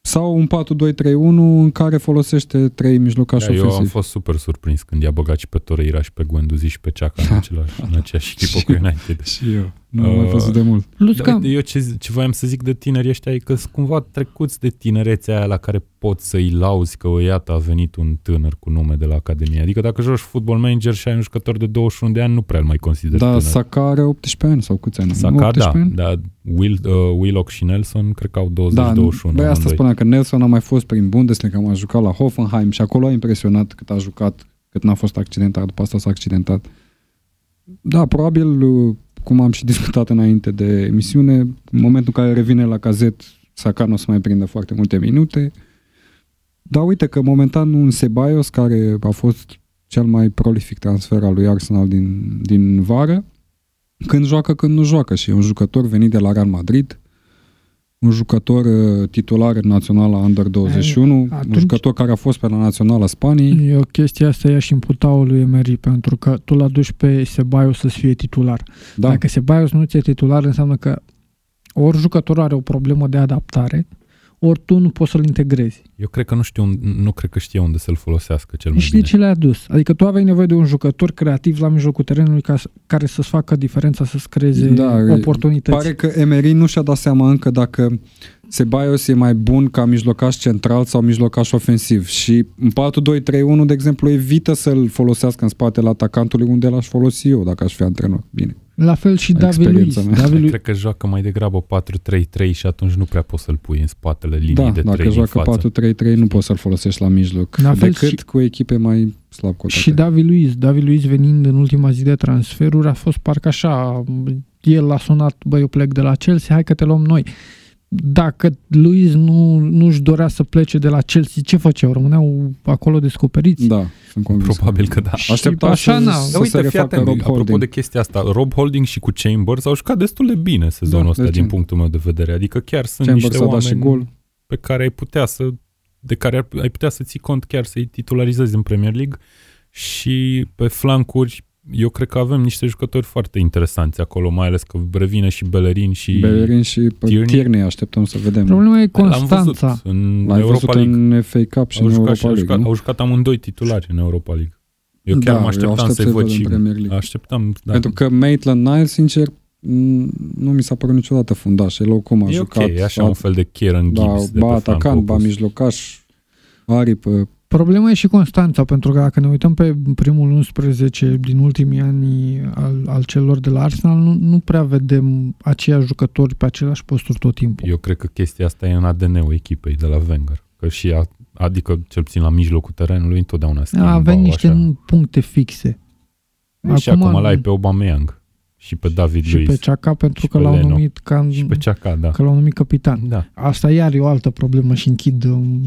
Sau un 4-2-3-1 în care folosește trei mijlocași Da, eu am ofensivi. fost super surprins când i-a băgat și pe Torreiraș și pe Guendouzi și pe Ceaca în, același, în aceeași echipă cu United. Și eu. Nu am mai Uh, văzut de mult. Plus Da, că uite, eu ce, ce voiam să zic de tineri ăștia e că sunt cumva trecuți de tinerețea aia la care poți să-i lauzi că o iată a venit un tânăr cu nume de la Academie. Adică dacă joci football manager și ai un jucător de 21 de ani, nu prea îl mai consideri Da, tânăr. Saka are 18 ani sau câți ani? Saka, 18 da, ani? dar Will, uh, Willock și Nelson cred că au 20-21. Da, băi, asta amândoi. spuneam că Nelson a mai fost prin Bundesliga, am jucat la Hoffenheim și acolo a impresionat cât a jucat, cât n-a fost accidentat, după asta s-a accidentat. Da, probabil, uh, cum am și discutat înainte de emisiune, în momentul în care revine la cazet, Saka nu o să mai prindă foarte multe minute. Dar uite că momentan un Ceballos, care a fost cel mai prolific transfer al lui Arsenal din, din vară, când joacă, când nu joacă și e un jucător venit de la Real Madrid, un jucător uh, titular în naționala Under 21, un Atunci- jucător care a fost pe la naționala Spaniei. e o chestie asta ea și imputau lui Emery, pentru că tu l aduci pe Ceballos să-ți fie titular. Da, Dacă Ceballos nu ți-e titular, înseamnă că ori jucătorul are o problemă de adaptare, ori tu nu poți să-l integrezi. Eu cred că nu știu, un- nu cred că știe unde să-l folosească cel mai Și de bine. ce le-a adus? Adică tu aveai nevoie de un jucător creativ la mijlocul terenului ca, să- care să-ți facă diferența, să-ți creeze Da, e- oportunități. Pare că Emery nu și-a dat seama încă dacă Ceballos e mai bun ca mijlocaș central sau mijlocaș ofensiv și în 4-2-3-1, de exemplu, evită să-l folosească în spatele atacantului unde l-aș folosi eu dacă aș fi antrenor. Bine. La fel și David Luiz. Experiența mea. David Luiz. Cred că joacă mai degrabă 4-3-3 și atunci nu prea poți să-l pui în spatele liniei Da, de 3 dacă din joacă față. 4-3-3 nu poți să-l folosești la mijloc, La fel decât și- cu echipe mai slab cotate. Și David Luiz. David Luiz venind în ultima zi de transferuri a fost parcă așa, el l-a sunat, băi, eu plec de la Chelsea, hai că te luăm noi. Dacă Luiz nu, nu-și dorea să plece de la Chelsea, ce făceau? Rămâneau acolo descoperiți? Da, sunt convins. Probabil că da. Și Aștepta așa, să, na. să Da, uite, se fii refacă atent, Rob apropo Holding. de chestia asta, Rob Holding și cu Chambers au jucat destul de bine sezonul Da, ăsta de din ce? punctul meu de vedere. Adică chiar sunt Chambers niște a dat și oameni gol. pe care ai putea să de care ar- ai putea să ții cont chiar să-i titularizezi în Premier League și pe flancuri eu cred că avem niște jucători foarte interesanți acolo, mai ales că revine și Bellerin și Bellerin și pe Tierney. Tierney așteptăm să vedem. Problema e L-am văzut Constanța. în L-ai Europa văzut League. în FA Cup și Au în jucat, Europa și, au, League, jucat, nu? au jucat amândoi titulari în Europa League. Eu chiar Da, mă eu așteptam aștept să-i să-i văd văd și în Premier League. așteptam, da. Pentru că Maitland-Niles, sincer, m, nu mi s-a părut niciodată fundaș. El oricum a e jucat. ok, e așa a- un fel de Kieran da, Gibbs de ba pe atacant, ba Franco mijlocaș, aripă. Problema e și Constanța, pentru că dacă ne uităm pe primul 11 din ultimii ani al, al celor de la Arsenal, nu, nu prea vedem aceiași jucători pe aceleași posturi tot timpul. Eu cred că chestia asta e în ADN-ul echipei de la Wenger. Că și a, adică cel puțin la mijlocul terenului întotdeauna schimbau Avem niște așa. puncte fixe. și acum l-ai pe Aubameyang și pe David și Luiz pe Ceaca pentru Și că pe l-au Leno. numit ca, și pe Ceaca, da. că l-au numit capitan. Da. Asta iar e o altă problemă și închid um,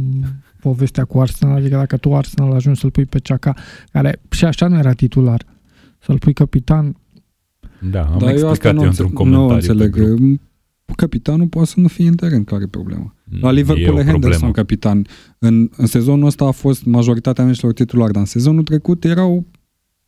povestea cu Arsenal, adică dacă tu Arsenal ajungi să-l pui pe Ceaca, care și așa nu era titular, să-l pui capitan, Da, am Dar eu asta explicat nu, eu înțe- într-un nu comentariu înțeleg. pe grup. Capitanul poate să nu fie în teren, care e problema? La E Liverpool o e Henderson problemă. capitan. În, în sezonul ăsta a fost majoritatea meciurilor titulari, dar în sezonul trecut erau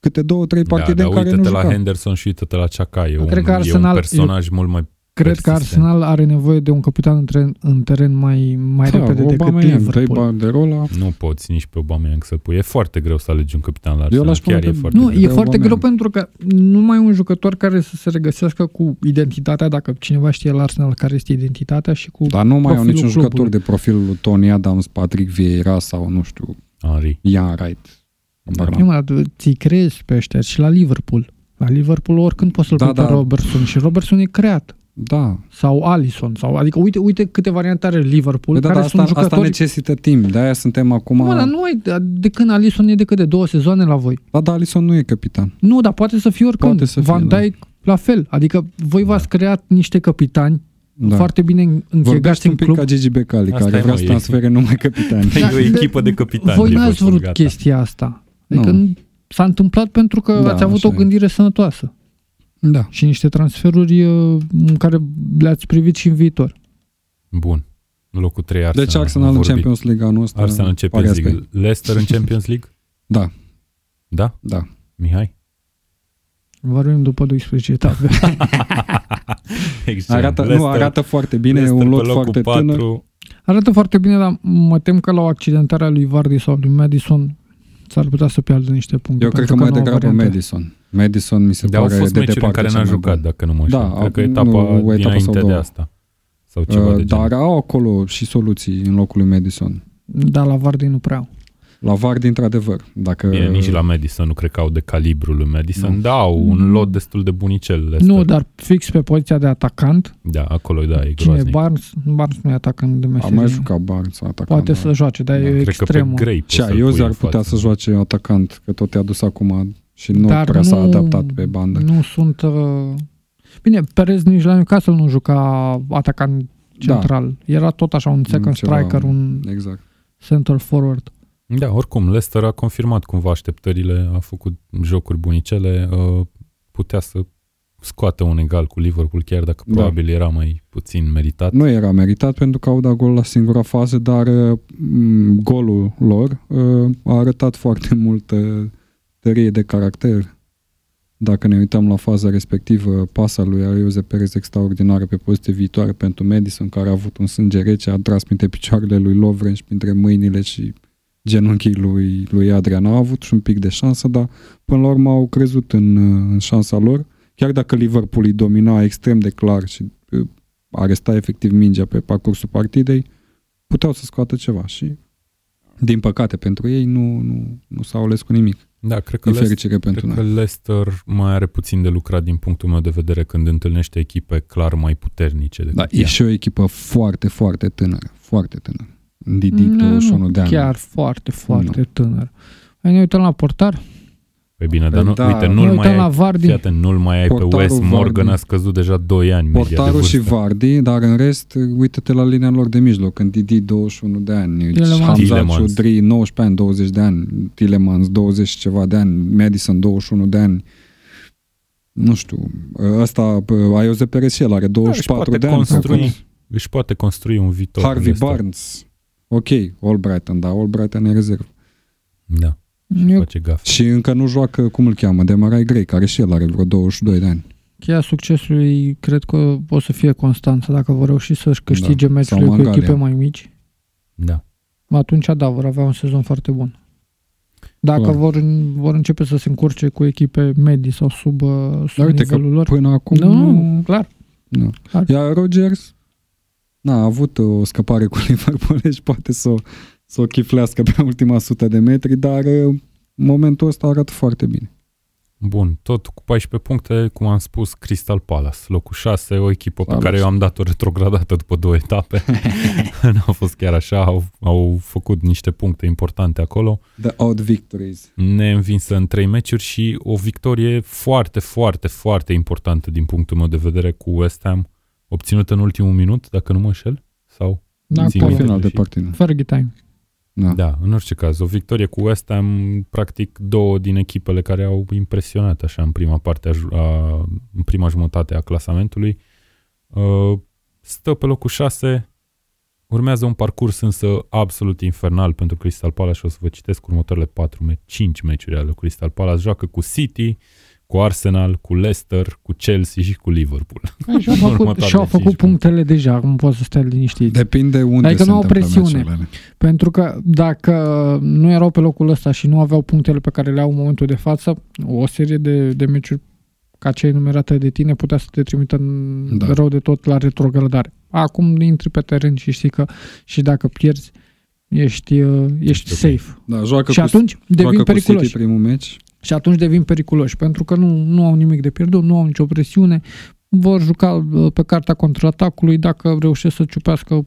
câte două, trei partide da, în dar care nu uite-te la juca. Henderson și uite-te la Ceaca. E, un, Cred că e un Arsenal- personaj mult mai... cred că Persistent. Arsenal are nevoie de un capitan în teren, în teren mai, mai Da, repede decât Aubameyang, dă-i Liverpool. banderola. Nu poți nici pe Aubameyang să-l pui. E foarte greu să alegi un capitan la Eu Arsenal. l-aș pune Chiar e pe- foarte Nu, greu. e de foarte greu Aubameyang. pentru că nu mai e un jucător care să se regăsească cu identitatea, dacă cineva știe la Arsenal care este identitatea și cu... Dar nu mai au Profilul niciun jucător clubului. de profilul lui Tony Adams, Patrick Vieira sau, nu știu, Henry. Ian Wright. Habar Nu, n-am. mă, ți creezi pe ăștia și la Liverpool. La Liverpool oricând poți să-l Da, pui pe da. Robertson și Robertson e creat. Da, Sau Alisson. Sau, adică uite, uite câte variante are Liverpool, Păi da, care dar sunt asta, asta jucători... necesită timp, de-aia suntem acum... Mă, dar nu ai, de când Alisson e de cât de două sezoane la voi. Da, dar Alisson nu e capitan. Nu, dar poate să fie oricând. Poate să fie, Van da. Dijk la fel. Adică voi v-ați creat niște capitani Da. foarte bine închegați Vorbește în un pic club. ca Gigi Becali, Asta care e, vrea mă, să e- transfere numai capitani. E o echipă de capitani, Voi Liverpool, n-ați vrut gata. chestia asta. Adică Nu. nu. s-a întâmplat pentru că Da, ați avut așa o e. gândire sănătoasă Da. și niște transferuri uh, în care le-ați privit și în viitor. Bun. Locul 3 Arsenal. Deci Arsenal am în vorbit. Champions League anul ăsta. Arsenal în Champions pariați pe League. Leicester în Champions League? Da, Da? da. Mihai? Vorbim după 12 etape. Excelent. Arată, nu, Leicester- arată foarte bine, e Leicester un pe lot locul foarte patru. tânăr. Arată foarte bine, dar mă tem că la o accidentare a lui Vardy sau lui Madison s-ar putea să piardă niște puncte. Eu cred că pentru mai nu au degrabă variante. Madison. Madison mi se Dar au pare fost de meciuri în departe care n-a cel mai jucat, bun. dacă nu mă știu. Da, Cred că nu, etapa o etapă sau dinainte de două. asta. Sau ceva Uh, de genul. Dar au acolo și soluții în locul lui Madison. Da, la Vardy nu prea au. La Vardy, într-adevăr. Dacă... Bine, nici la Madison nu cred că au de calibrul lui Madison, Nu. da, au un Mm. lot destul de bunicel. Leicester. Nu, dar fix pe poziția de atacant. Da, acolo, da, e Cine e groaznic. Barnes? Barnes nu e atacant de A meserie. mai jucat Barnes, atacant. Poate da. să joace, dar Da, e cred extremă. că pe Gray poți Și să-l Iozi pui ar în putea față. să joace atacant, că tot i-a dus acum și nu Dar prea s-a nu- adaptat pe bandă. Nu sunt... Uh... Bine, Perez nici la Newcastle nu juca atacant central. Era tot așa un second Ceva- striker, un Exact. center forward. Da, oricum, Leicester a confirmat cumva așteptările, a făcut jocuri bunicele, uh, putea să scoată un egal cu Liverpool, chiar dacă Da. probabil era mai puțin meritat. Nu era meritat pentru că au dat gol la singura fază, dar m, golul lor uh, a arătat foarte multă tărie de caracter. Dacă ne uităm la faza respectivă, pasa lui Arioze Perez extraordinară pe poziție viitoare pentru Madison, care a avut un sânge rece, a tras printre picioarele lui Lovrenș și printre mâinile și genunchii lui, lui Adrian. Au avut și un pic de șansă, dar până la urmă au crezut în, uh, în șansa lor. Chiar dacă Liverpool îi domina extrem de clar și uh, aresta efectiv mingea pe parcursul partidei, puteau să scoată ceva și din păcate pentru ei nu, nu, nu s-au ales cu nimic. Da, cred că, Din Leicester, fericire pentru cred că noi. Leicester mai are puțin de lucrat din punctul meu de vedere când întâlnește echipe clar mai puternice decât Da, ea. e și o echipă foarte, foarte tânără. Foarte tânără. Didi, 21 de ani. Chiar foarte, foarte Nu. tânăr. Hai ne uităm la portar. Păi bine, dar nu, Da. uite, Ne nu-l mai uităm la ai, Vardy. fii atent, nu-l mai ai pe Portarul Wes Morgan, Vardy. a scăzut deja 2 ani media de Portarul și vârstă. Vardy, dar în rest, uite-te la linia lor de mijloc, când Didi 21 de ani, Tillemans. Hamza Tillemans. Ciudri 19 ani, 20 de ani, Tillemans 20 și ceva de ani, Madison 21 de ani. Nu știu, ăsta, Aioze Perez și el are 24 poate de ani. sau construi cât? Își poate construi un viitor. Harvey în Leicester. Barnes. Ok, Albrighton, dar Albrighton e rezervă. Da, Eu face gafe. Și încă nu joacă, cum îl cheamă, de Marai Grey, care și el are vreo 22 de ani. cheia succesului cred că o să fie Constanța. Dacă vor reuși să-și câștige Da. meciurile Sau cu Mangalia. echipe mai mici, Da. atunci da, vor avea un sezon foarte bun. Dacă Clar. vor, vor începe să se încurce cu echipe medii sau sub, uh, sub Dar uite că nivelul lor, până acum nu, nu... clar. nu. Clar. Iar Rogers n-a avut o scăpare cu Liverpool și poate să, o- să o chiflească pe ultima sută de metri, dar în momentul ăsta arată foarte bine. Bun, tot cu 14 puncte, cum am spus, Crystal Palace, locul 6, o echipă pe Salut. care eu am dat-o retrogradată după două etape. nu a fost chiar așa, au, au făcut niște puncte importante acolo. The odd victories. neînvinsă în trei meciuri și o victorie foarte, foarte, foarte importantă din punctul meu de vedere cu West Ham, obținută în ultimul minut, dacă nu mă înșel, sau Da, Țin Pe acolo. minte. final de și- partidă. Fergie time. Da. Da, în orice caz, o victorie cu West Ham, practic două din echipele care au impresionat așa în prima parte, a, ju- a, în prima jumătate a clasamentului. Uh, Stă pe locul 6, urmează un parcurs însă absolut infernal pentru Crystal Palace și o să vă citesc următoarele 4, me- 5 meciuri ale lui Crystal Palace. Joacă cu City, cu Arsenal, cu Leicester, cu Chelsea și cu Liverpool. Hai, Și-au În făcut, următoarele și-au făcut cinci punctele deja, acum pot să stea liniștiți. Depinde unde Adică se nu au întâmplă presiune. meciurile. Pentru că dacă nu erau pe locul ăsta și nu aveau punctele pe care le au în momentul de față, o serie de, de meciuri ca cei numerate de tine putea să te trimită în Da. da. rău de tot la retrogradare. Acum intri pe teren și știi că și dacă pierzi, ești, uh, ești ok. safe. Da, joacă și cu, atunci joacă devin cu periculoși. City primul meci. Și atunci devin periculoși, pentru că nu, nu au nimic de pierdut, nu au nicio presiune, vor juca uh, pe cartea contraatacului dacă reușesc să ciupească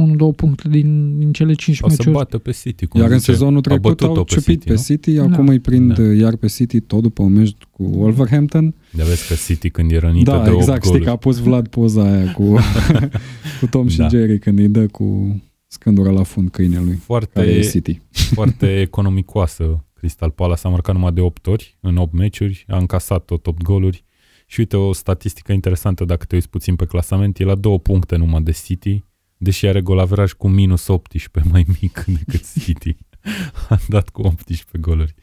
1-2 puncte din, din cele 5 O să meciuri. bată pe City. Cum Iar în zice. sezonul A trecut bătut-o au pe ciupit City, pe nu? City, Da. acum îi prind Da. iar pe City tot după un meci cu Wolverhampton. De vezi că City când e rănită Da, de 8 exact, știi goluri. că a pus Vlad poza aia cu, cu Tom și Da. Jerry când îi dă cu scândura la fund câinelui, care Foarte, e City. foarte economicoasă Crystal Palace. A marcat numai de 8 ori în 8 meciuri, a încasat tot 8 goluri. Și uite o statistică interesantă dacă te uiți puțin pe clasament, e la două puncte numai de City, deși are golaveraj cu minus 18 mai mic decât City. a dat cu 18 goluri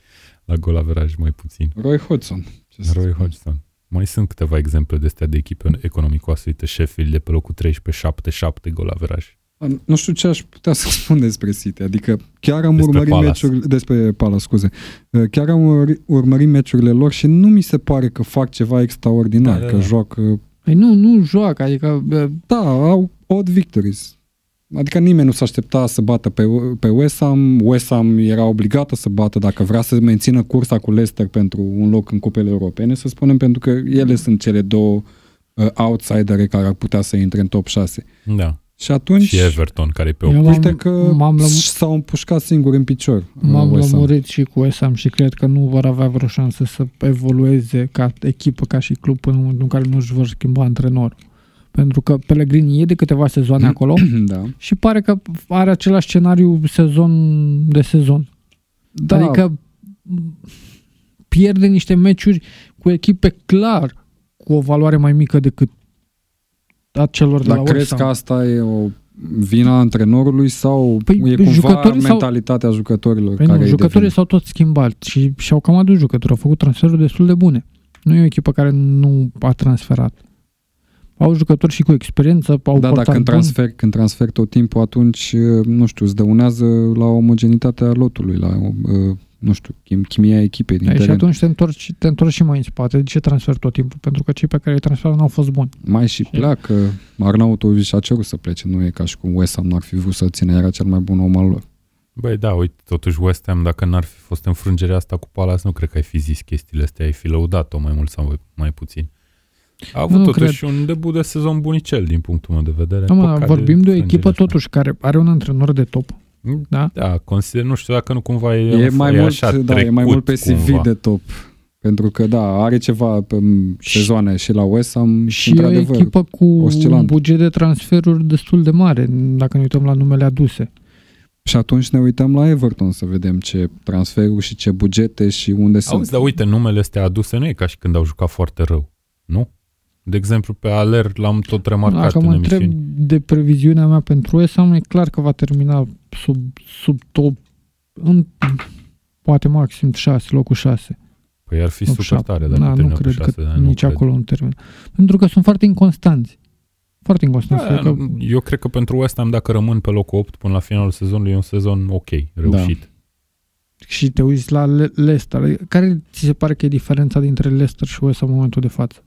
la golaveraj mai puțin. Roy Hodgson. Ce să Roy spun. Hodgson. Mai sunt câteva exemple de astea de echipe economicoase. Uite, Sheffield de pe locul 13, 7, 7 golaveraj. Nu știu ce aș putea să spun despre City. Adică chiar am Despre urmărit Palace. meciurile... Despre Palace, scuze. Uh, Chiar am urmări- urmărit meciurile lor și nu mi se pare că fac ceva extraordinar, Da, da, că da. joacă... Păi nu, nu joacă, adică bă, Da, au odd victories. Adică nimeni nu s-a aștepta să bată pe, pe West Ham. West Ham era obligată să bată dacă vrea să mențină cursa cu Leicester pentru un loc în cupele europene, să spunem, pentru că ele sunt cele două uh, outsidere care ar putea să intre în top 6. Da. Și atunci... Și Everton, care e pe Eu 8. m-am- Uite că m-am lămu- s-au împușcat singuri în picior. m-am uh, West Ham. lămurit și cu West Ham și cred că nu vor avea vreo șansă să evolueze ca echipă, ca și club până în momentul în care nu își vor schimba antrenor. Pentru că Pellegrini e de câteva sezoane acolo Da. și pare că are același scenariu sezon de sezon. da. Adică m, pierde niște meciuri cu echipe clar cu o valoare mai mică decât a celor de Dar la crezi West Ham. că asta e o vina antrenorului sau Păi, e cumva jucătorii sau- mentalitatea jucătorilor Păi care nu, îi jucătorii devine? s-au tot schimbat și și-au cam adus jucători, au făcut transferuri destul de bune. Nu e o echipă care nu a transferat. Au jucători și cu experiență, au Da, portar dar când buni. transfer, când transfer tot timpul, atunci, nu știu, îți dăunează la omogenitatea lotului, la, uh, nu știu, chim, chimia echipei din Ei, și teren. atunci te întorci, te întorci și mai în spate. De ce transfer tot timpul? Pentru că cei pe care îi transferă nu au fost buni. Mai și pleacă. Arnautovic a cerut să plece, nu e ca și cum West Ham n-ar fi vrut să ține, era cel mai bun om al lor. Băi, da, uite, totuși West Ham, dacă n-ar fi fost înfrângerea asta cu Palace, nu cred că ai fi zis chestiile astea, ai fi lăudat-o mai mult sau mai puțin. A avut Nu totuși un debut de sezon bunicel din punctul meu de vedere. Da, mă, Păcat vorbim de o înfrângerea echipă asta. totuși care are un antrenor de top. Da? Da, consider, nu știu dacă nu cumva e, E mai, mult, așa da, e mai trecut mult pe CV cumva. de top. Pentru că, da, are ceva pe Și- sezoane și la West Ham și, Și e o într-adevăr, echipă cu un oscilant. buget de transferuri destul de mare, dacă ne uităm la numele aduse. Și atunci ne uităm la Everton să vedem ce transferuri și ce bugete și unde Auzi, sunt. dar uite, numele astea aduse nu e ca și când au jucat foarte rău, nu? De exemplu, pe Aler l-am tot remarcat Dacă în mă întreb emisiuni. de previziunea mea pentru West Ham, e clar că va termina sub, sub top, în, poate maxim 6, locul 6. Păi ar fi Nu, super șapte. tare dacă Na, nu termină cred pe șase, că dar nu nici cred. acolo nu termină. Pentru că sunt foarte inconstanți. Foarte inconstanți. Da, că, Eu cred că pentru West Ham, dacă rămân pe locul 8 până la finalul sezonului, e un sezon ok, reușit. și te uiți la Le- Leicester. Care ți se pare că e diferența dintre Leicester și West Ham în momentul de față?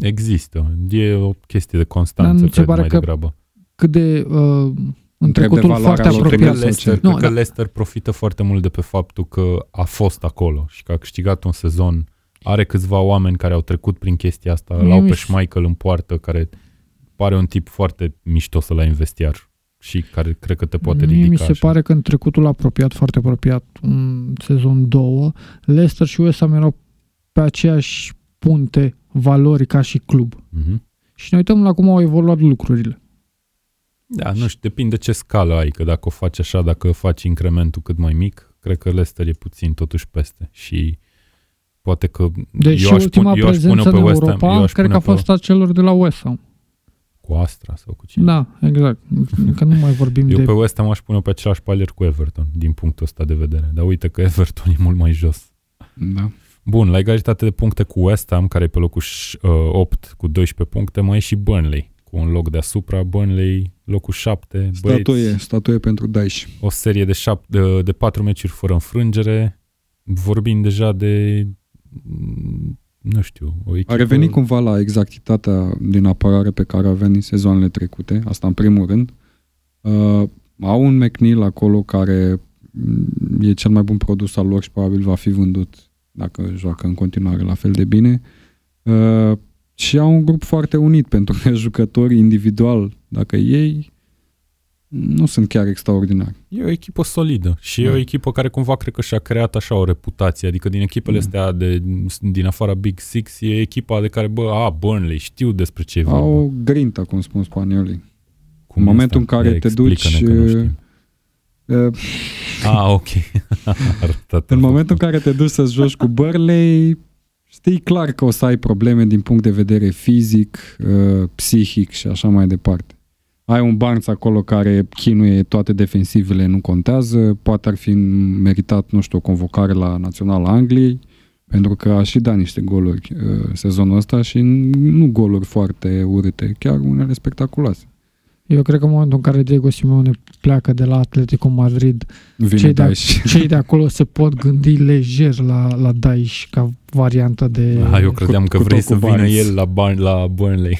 Există. E o chestie de Dar constanță, nu ți se cred, pare mai că degrabă. cât de uh, în Întreb de trecutul valoarea foarte lor Și cred că apropiat. sau Leicester, ce? cred Nu, că da. Leicester profită foarte mult de pe faptul că a fost acolo și că a câștigat un sezon. Are câțiva oameni care au trecut prin chestia asta. Mie Îl au mi pe se- Schmeichel în poartă, care pare un tip foarte mișto să la investiar și care cred că te poate Mie ridica mi se așa. pare că în trecutul apropiat, foarte apropiat, în sezon 2, Leicester și West Ham erau pe aceeași punte valori ca și club. Mhm. Și ne uităm la cum au evoluat lucrurile. Da, nu știu, depinde ce scală ai, că dacă o faci așa, dacă faci incrementul cât mai mic, cred că Leicester e puțin totuși peste și poate că Deci eu aș, ultima pun, eu aș pune prezență pe în West Ham, Europa, eu aș cred că pune a fost a celor de la West Ham. pe, cu Astra sau cu cine. Da, exact. Că nu mai vorbim Eu de... pe West Ham aș pune pe același palier cu Everton, din punctul ăsta de vedere. Dar uite că Everton e mult mai jos. Da. Bun, la egalitate de puncte cu West Ham, care e pe locul ș- uh, 8 cu 12 puncte, mai e și Burnley, cu un loc deasupra. Burnley, locul 7. Statuie, statuie pentru Daesh. o serie de, șap- de, de patru meciuri fără înfrângere. Vorbim deja de, mm, nu știu, o echipă... A revenit cumva la exactitatea din apărare pe care avea din sezoanele trecute, asta în primul rând. Uh, au un McNeil acolo care mm, e cel mai bun produs al lor și probabil va fi vândut dacă joacă în continuare la fel de bine. Uh, și au un grup foarte unit pentru că jucători individual, dacă ei nu sunt chiar extraordinari. E o echipă solidă și e Da. o echipă care cumva cred că și-a creat așa o reputație, adică din echipele Da. astea de, din afara Big Six e echipa de care, bă, a, Burnley, știu despre ce e vorba. Au grinta, cum spun spaniolii. Cum în e momentul asta? în care Ia, te explică-ne duci, că nu uh, știm. Uh, Ah, ok. Arătat În momentul în care te duci să joci cu Burnley, știi clar că o să ai probleme din punct de vedere fizic, uh, psihic și așa mai departe. Ai un Barnes acolo care chinuie toate defensivele, nu contează, poate ar fi meritat, nu știu, o convocare la Naționala Angliei, pentru că a și dat niște goluri uh, sezonul ăsta și nu goluri foarte urâte, chiar unele spectaculoase. Eu cred că în momentul în care Diego Simeone pleacă de la Atletico Madrid, Vine Cei de- Daesh. cei de acolo se pot gândi lejer la, la Daesh ca variantă de... Ah, eu credeam cu- că cu vrei tot să cu vină Barnes. el la, Bar- la Burnley.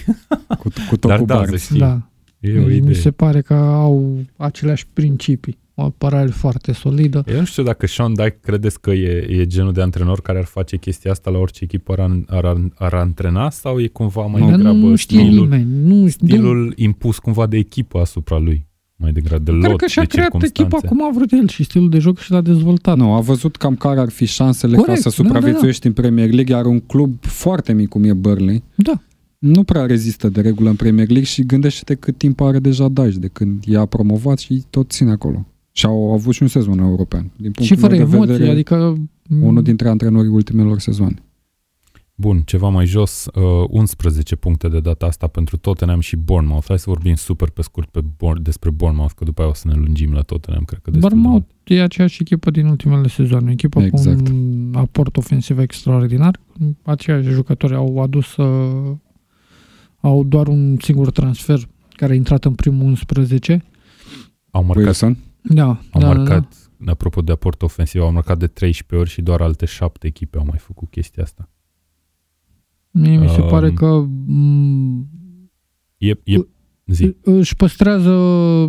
cu, cu tot Dar cu da, Barnes. să știi. Da. E o Mi idee. se pare că au aceleași principii. O apărare foarte solidă. Eu nu știu dacă Sean Dyke credeți că e, e genul de antrenor care ar face chestia asta la orice echipă ar, ar, ar antrena sau e cumva mai Dar degrabă nu știe stilul, nimeni. Nu, stilul impus cumva de echipă asupra lui? Mai degrabă de nu, lot, cred că și-a de creat echipa circunstanțe. cum a vrut el și stilul de joc și l-a dezvoltat. Nu, a văzut cam care ar fi șansele Corect, ca să da, da, da. supraviețuiești în Premier League, iar un club foarte mic cum e Burnley Da. nu prea rezistă de regulă în Premier League și gândește-te cât timp are deja Daesh de când i-a promovat și tot ține acolo. Și au avut și un sezon european. Din Și punctul fără meu de emoții, vedere, adică... unul dintre antrenorii ultimelor sezoane. Bun, ceva mai jos, uh, 11 puncte de data asta pentru Tottenham și Bournemouth. Hai să vorbim super pe scurt pe Bour- despre Bournemouth, că după aia o să ne lungim la Tottenham, cred că destul de Bournemouth mult. e aceeași echipă din ultimele sezoane. Echipă Exact. cu un aport ofensiv extraordinar. Aceiași jucători au adus... Uh, au doar un singur transfer care a intrat în primul 11. Au marcat, Wilson? Da, au da, da, da. marcat apropo de aport ofensiv, au marcat de 13 ori și doar alte 7 echipe au mai făcut chestia asta. Mie mi se Um, pare că m, E, e, zi. își păstrează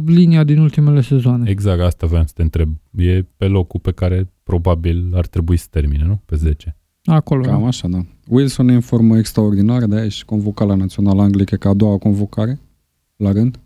linia din ultimele sezoane. Exact, asta voiam să te întreb. E pe locul pe care probabil ar trebui să termine, nu? Pe 10. Acolo. Cam da. așa, da. Wilson e în formă extraordinară, de aia și convocat la Naționala Angliei, cred că a doua convocare la rând.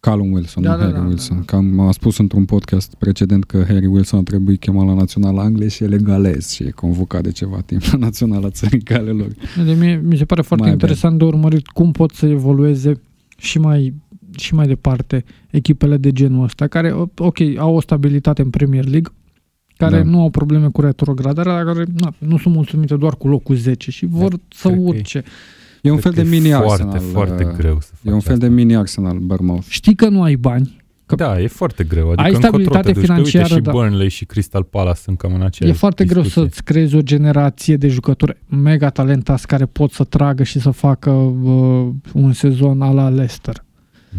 Callum Wilson, Da, nu da, Harry da, Wilson. da. Cam a spus într-un podcast precedent că Harry Wilson a trebuit chemat la Naționala Angliei și el e galez și e convocat de ceva timp la Naționala Țării Galelor. De mie, mi se pare foarte Mai interesant de urmărit cum pot să evolueze și mai, și mai departe echipele de genul ăsta, care, ok, au o stabilitate în Premier League, care Da. nu au probleme cu retrogradarea, dar care na, nu sunt mulțumite doar cu locul 10 și vor să cred că e- urce. E un Cred fel de că e mini foarte, Arsenal. foarte uh, greu să faci E un fel asta. de mini Arsenal, Bournemouth. Știi că nu ai bani, că Da, e foarte greu. Adică Ai încotro stabilitate te duci. Te financiară, uite, și da. Burnley și Crystal Palace sunt cam în aceeași e foarte greu discuție. să-ți creezi o generație de jucători mega talentați care pot să tragă și să facă uh, un sezon ala la Leicester.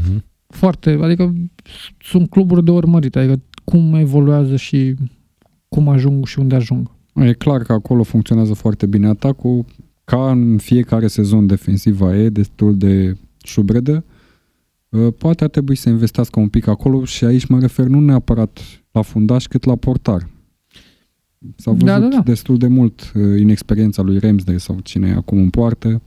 Mhm. foarte, adică sunt cluburi de urmărit, adică cum evoluează și cum ajung și unde ajung. E clar că acolo funcționează foarte bine atacul. Ca în fiecare sezon defensiva e destul de șubredă. Uh, Poate ar trebui să investească un pic acolo și aici mă refer nu neapărat la fundaș, cât la portar. S-a văzut Da, da, da. destul de mult uh, inexperiența lui Ramsdale sau cine e acum în poartă.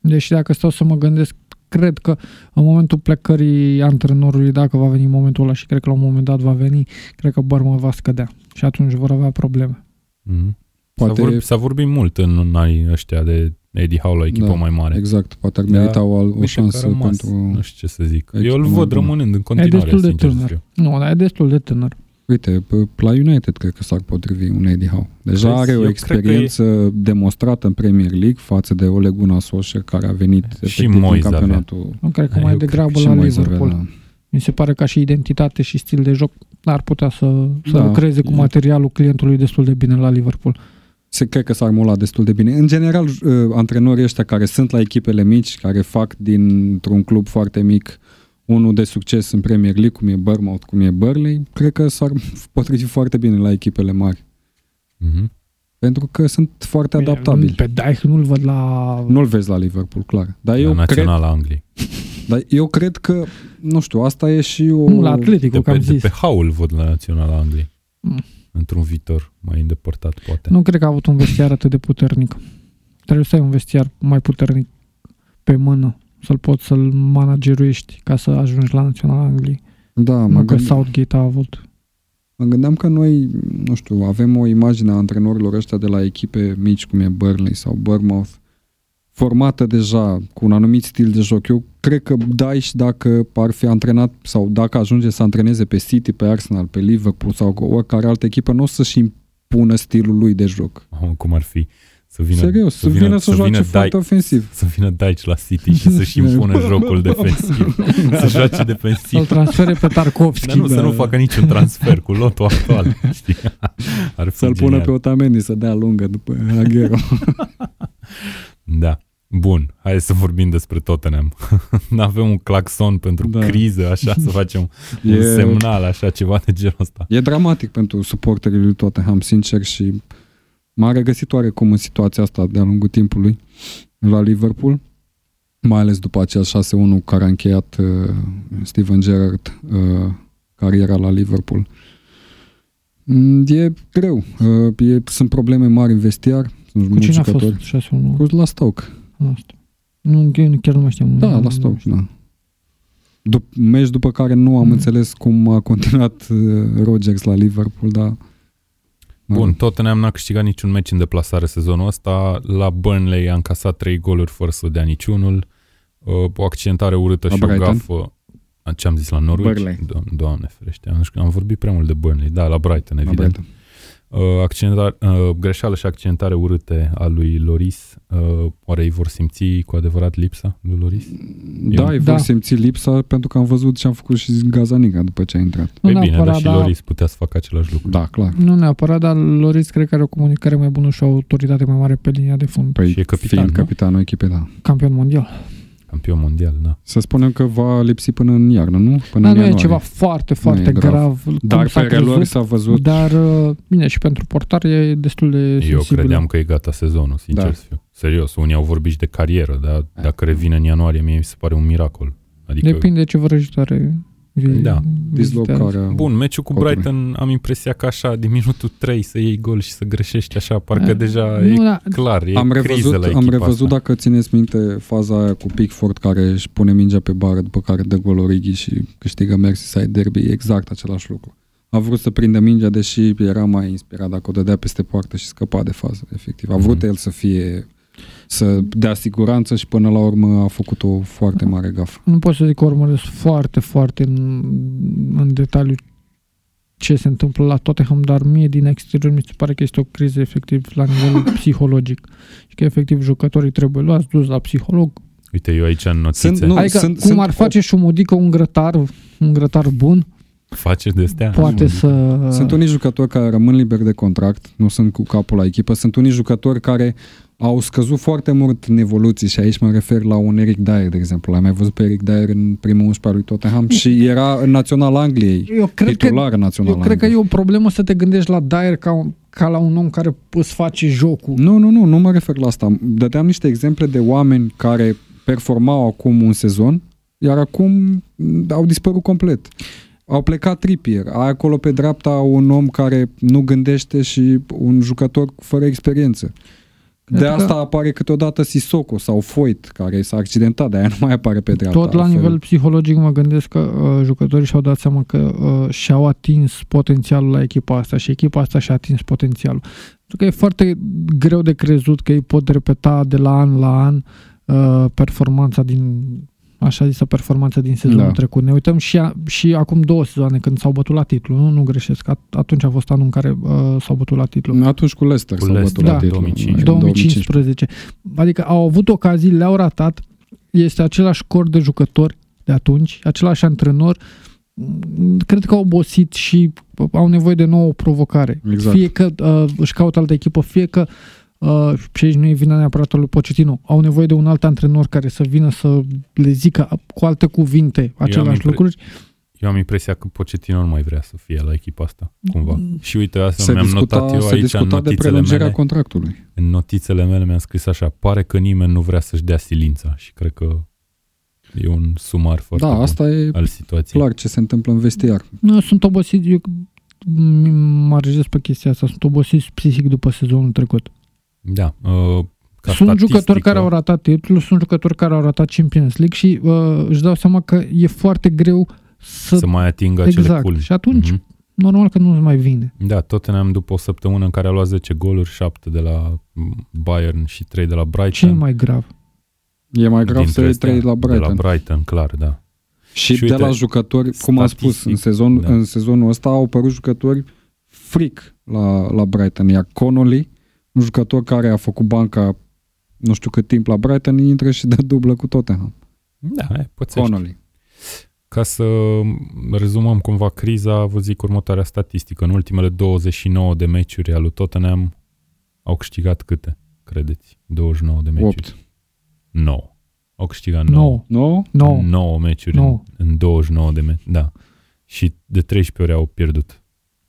Deci dacă stau să mă gândesc, cred că în momentul plecării antrenorului, dacă va veni momentul ăla și cred că la un moment dat va veni, cred că Bournemouth va scădea și atunci vor avea probleme. Mhm. Poate- S-a, vorbit, s-a vorbit mult în anii ăștia de Eddie Howe la echipă Da, mai mare. Exact, poate ar Da, merita o, o Uite că a șansă rămas, pentru... Nu știu ce să zic. echipă Eu îl mai văd bună. rămânând în continuare, destul de sincer să tânăr. fiu. Nu, dar e destul de tânăr. Uite, p- la United cred că s-ar potrivi un Eddie Howe. Deja Crezi? are o Eu cred că experiență demonstrată în Premier League față de Ole Gunnar Solskjaer care a venit Și efectiv din Moyes avea. campionatul. Nu cred că Da, mai eu degrabă și la Moyes avea, Liverpool. da. Mi se pare ca și identitate și stil de joc ar putea să, să Da. lucreze cu E- materialul clientului destul de bine la Liverpool. Se cred că s-ar mola destul de bine. În general, uh, antrenorii ăștia care sunt la echipele mici, care fac dintr-un club foarte mic unul de succes în Premier League, cum e Bournemouth, cum e Burnley, cred că s-ar potrivi foarte bine la echipele mari. Mhm. Pentru că sunt foarte adaptabili. Pe Dijk nu-l văd la... Nu-l vezi la Liverpool, clar. Dar La eu cred, Naționala Angliei. dar eu cred că, nu știu, asta e și o... Nu, la Atletico, De că pe, am de zis. pe Howe îl văd la Naționala Angliei. Mm. Într-un viitor mai îndepărtat, poate. Nu cred că a avut un vestiar atât de puternic. Trebuie să ai un vestiar mai puternic pe mână, să-l poți să-l manageruiești ca să ajungi la Naționala Angliei. Da, mă, Nu că gând... Southgate a avut. mă gândeam că noi, nu știu, avem o imagine a antrenorilor ăștia de la echipe mici, cum e Burnley sau Bournemouth, formată deja cu un anumit stil de joc. Eu cred că Daesh, dacă ar fi antrenat sau dacă ajunge să antreneze pe City, pe Arsenal, pe Liverpool sau cu oricare altă echipă, nu o să-și impună stilul lui de joc. Mamă, cum ar fi să vină, Serios, să vină, să joace vină foarte Dyche- ofensiv. să vină Daici la City și să-și impună jocul defensiv. să joace Să-l defensiv. transfere pe Tarkovski. Dar nu, să da. nu facă niciun transfer cu lotul actual. Știi? Ar fi Să-l pună genial. pe Otamendi să dea lungă după Aguero. Da. Bun, hai să vorbim despre Tottenham. Avem un claxon pentru da. Da. criză, așa, să facem un E, semnal, așa, ceva de genul ăsta. e dramatic pentru suporterii lui Tottenham, sincer, și m-a regăsit oarecum în situația asta de-a lungul timpului la Liverpool, mai ales după acel 6-1 care a încheiat uh, Steven Gerrard uh, cariera la Liverpool. Mm, E greu. Uh, e, sunt probleme mari în vestiar. Sunt Cu mulți cine a jucători. fost 6 1 Cu la Stoke. Asta. Nu, eu chiar nu mai știam. Da, Nu- la Stoke, da. Dup- meci după care nu am Mm. înțeles cum a continuat uh, Rodgers la Liverpool, dar... Bun, Tottenham n-a câștigat niciun meci în deplasare sezonul ăsta. La Burnley a încasat 3 goluri fără să dea niciunul. Uh, O accidentare urâtă La și o Brighton? gafă. A, Ce am zis la Norwich? Burnley. Do- Doamne ferește, am, am vorbit prea mult de Burnley. Da, la Brighton, La evident. Brighton. Uh, accidentare, uh, greșeală și accidentare urâte a lui Loris. Uh, oare îi vor simți cu adevărat lipsa lui Loris? Da, Eu- îi Da. vor simți lipsa pentru că am văzut ce am făcut și Gazanica după ce a intrat. Nu Păi bine, dar neapărat, și dar- Loris putea să facă același lucru. Da, clar. Nu neapărat, dar Loris cred că are o comunicare mai bună și o autoritate mai mare pe linia de fund. Păi Și e capitan, fiind nu? capitanul echipei, da. Campion mondial. Campion mondial, da. Să spunem că va lipsi până în iarnă, nu? Până Dar în nu e ianuarie. ceva foarte, foarte e grav. grav. cum Dar s-a pe relori crezut, s-a văzut. Dar, uh, bine, și pentru portar e destul de Eu sensibil. credeam că e gata sezonul, sincer Da. să fiu. Serios, unii au vorbit și de carieră, dar dacă revine în ianuarie, mie mi se pare un miracol. Adică, Depinde ce vrăjitoare vi- Da. vizitează. Dislocarea. bun, meciul cu Cotului. Brighton am impresia că așa, din minutul 3 să iei gol și să greșești așa, parcă Eh, deja Nu, e da, clar, e am criză revăzut, la am echipa revăzut asta. dacă țineți minte faza aia cu Pickford care își pune mingea pe bară după care dă gol Origi și câștigă Merseyside Derby, e exact același lucru. A vrut să prindă mingea, deși era mai inspirat dacă o dădea peste poartă și scăpa de fază, efectiv. A vrut Mhm. el să fie să dea siguranță și până la urmă a făcut o foarte mare gafă. nu pot să zic că urmăresc foarte, foarte în, în detaliu ce se întâmplă la Tottenham, dar mie din exterior mi se pare că este o criză efectiv la nivel psihologic și că efectiv jucătorii trebuie luați, dus la psiholog. Uite, eu aici în notițe Sunt- nu, adică sunt- cum sunt ar o- face și Șumudică un grătar, un grătar bun, face de astea. poate să... Sunt unii jucători care rămân liberi de contract, nu sunt cu capul la echipă, sunt unii jucători care au scăzut foarte mult în evoluții și aici mă refer la un Eric Dyer, de exemplu. L-am mai văzut pe Eric Dyer în primul 11 al lui Tottenham și era în Național Angliei, Eu cred că titular în Național Eu cred că Angliei. e o problemă să te gândești la Dyer ca, un- ca la un om care îți face jocul. Nu, nu, nu, nu mă refer la asta. Dădeam niște exemple de oameni care performau acum un sezon, iar acum m, au dispărut complet. Au plecat Trippier, ai acolo pe dreapta un om care nu gândește și un jucător fără experiență. Cred de că- asta apare câteodată Sissoko sau Foyt, care s-a accidentat, de aia nu mai apare pe dreapta. Tot la altfel. nivel psihologic mă gândesc că uh, jucătorii și-au dat seama că uh, și-au atins potențialul la echipa asta și echipa asta și-a atins potențialul. Pentru că e foarte greu de crezut că ei pot repeta de la an la an uh, performanța din așa zisă performanța din sezonul Da. trecut. Ne uităm și, a, și acum două sezoane când s-au bătut la titlu, nu, nu greșesc. At- atunci a fost anul în care uh, s-au bătut la titlu. Atunci cu Leicester Cu s-au Leicester, bătut la da, titlu. 2015. În 2015. Adică au avut ocazii, le-au ratat. Este același cor de jucători de atunci, același antrenor. Cred că au obosit și au nevoie de nouă provocare. Exact. Fie că uh, își caută altă echipă, fie că uh, și aici nu e vina neapărat a lui Pochettino. Au nevoie de un alt antrenor care să vină să le zică cu alte cuvinte aceleași impre- lucruri. Eu am impresia că Pochettino nu mai vrea să fie la echipa asta, cumva. Mm. Și uite, asta Se mi-am discuta, notat eu se aici în discuta de notițele prelungirea mele. contractului. În notițele mele mi-am scris așa, pare că nimeni nu vrea să-și dea silința și cred că e un sumar foarte Da, bun asta e al situației. clar ce se întâmplă în vestiar. Nu, sunt obosit, eu mă regez pe chestia asta, sunt obosit psihic după sezonul trecut. Da. Uh, ca sunt statistică, jucători care au ratat titlul, sunt jucători care au ratat Champions League și uh, își dau seama că e foarte greu să... să mai atingă acele exact. culmi. Și atunci, Mhm. normal că nu-ți mai vine. Da, Tottenham după o săptămână în care a luat 10 goluri, 7 de la Bayern și 3 de la Brighton. Ce e mai grav? E mai grav să Dintre iei astea, trei la Brighton. De la Brighton, clar, da. Și, Și de uite, la jucători, cum am spus, statistic, în, sezon, da. în sezonul ăsta au apărut jucători fric la, la Brighton. Iar Connolly, un jucător care a făcut banca nu știu cât timp la Brighton, intră și dă dublă cu Tottenham. Da, e, pățești. Connolly. Ca să rezumăm cumva criza, vă zic următoarea statistică. În ultimele 29 de meciuri ale lui Tottenham au câștigat câte, credeți? 29 de meciuri. 8. 9. Au câștigat 9. 9. Nu? 9. 9 meciuri Nouă. În, în 29 de meciuri. Da. Și de 13 ori au pierdut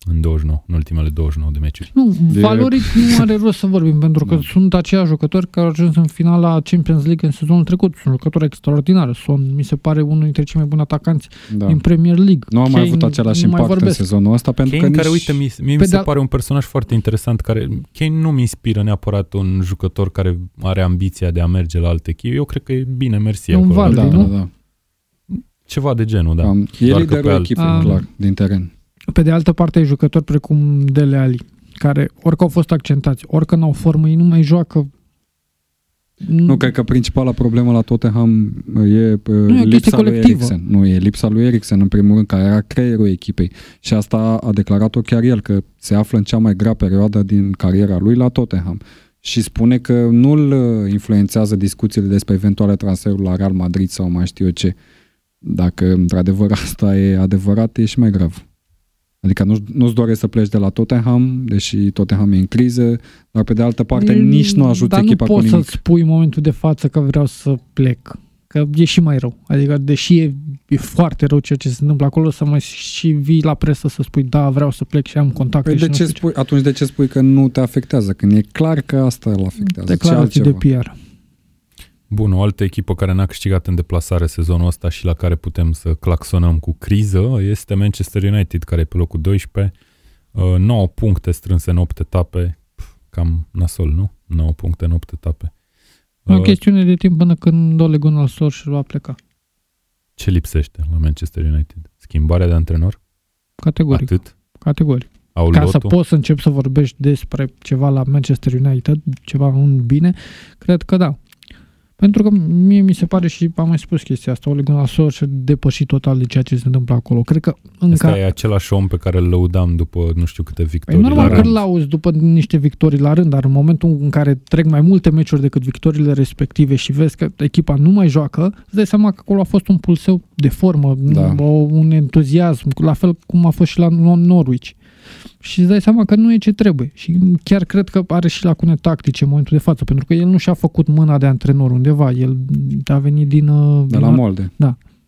în 29, în ultimele 29 de meciuri. Nu, De- valoric nu are rost să vorbim, pentru că Da. sunt aceiași jucători care au ajuns în finala Champions League în sezonul trecut. Sunt jucători extraordinari. Son, mi se pare, unul dintre cei mai buni atacanți Da. din Premier League. Nu a mai Kane, avut același nu mai impact în vorbesc. sezonul ăsta pentru Kane, că care, nici... uite, mie, mie Pe mi se de-al- pare un personaj foarte interesant, care Kane nu mi inspiră neapărat un jucător care are ambiția de a merge la alte echipe. Eu cred că e bine, mersi. E un acolo. val, da, nu? da, da. Ceva de genul, da. Cam, e Doar că liderul pe alt- echipei, Ah. clar, din teren. Pe de altă parte, ai jucători precum Dele Ali, care orică au fost accentați, orică n-au formă, ei nu mai joacă. Nu, cred că principala problemă la Tottenham e, e o nu chestie lipsa lui colectivă. Eriksen. Nu, e lipsa lui Eriksen, în primul rând, care era creierul echipei. Și asta a declarat-o chiar el, că se află în cea mai grea perioadă din cariera lui la Tottenham. Și spune că nu-l uh, influențează discuțiile despre eventuale transferuri la Real Madrid sau mai știu eu ce. Dacă într-adevăr asta e adevărat, e și mai grav. Adică nu, nu-ți dorești să pleci de la Tottenham, deși Tottenham e în criză, dar pe de altă parte E- nici nu ajută dar echipa nu cu poți nimic. să spui în momentul de față că vreau să plec. Că e și mai rău. Adică, deși e, e foarte rău ceea ce se întâmplă acolo, să mai și vii la presă să spui, da, vreau să plec și am contacte Păi și de nu ce știu spui, atunci de ce spui că nu te afectează? Când e clar că asta îl afectează. Ce Declarații de altceva? PR. Bun, o altă echipă care n-a câștigat în deplasare sezonul ăsta și la care putem să claxonăm cu criză este Manchester United, care e pe locul 12. Uh, 9 puncte strânse în 8 etape. Pf, Cam nasol, nu? 9 puncte în 8 etape. E o Uh, chestiune de timp până când Ole Gunnar Solskjaer va pleca. Ce lipsește la Manchester United? Schimbarea de antrenor? Categoric. Atât? Categoric. Au Ca lotul? să poți să începi să vorbești despre ceva la Manchester United, ceva un bine, cred că da. Pentru că mie mi se pare și am mai spus chestia asta, Ole Gunnar Solskjaer depășit total de ceea ce se întâmplă acolo. Cred că încă... Ăsta e același om pe care îl lăudam după nu știu câte Păi victorii normal la că rând. îl auzi după niște victorii la rând, dar în momentul în care trec mai multe meciuri decât victoriile respective și vezi că echipa nu mai joacă, îți dai seama că acolo a fost un pulseu de formă, Da. o, un entuziasm, la fel cum a fost și la Norwich. Și îți dai seama că nu e ce trebuie. Și chiar cred că are și lacune tactice în momentul de față, pentru că el nu și-a făcut mâna de antrenor undeva. El a venit din... uh, De din la Molde.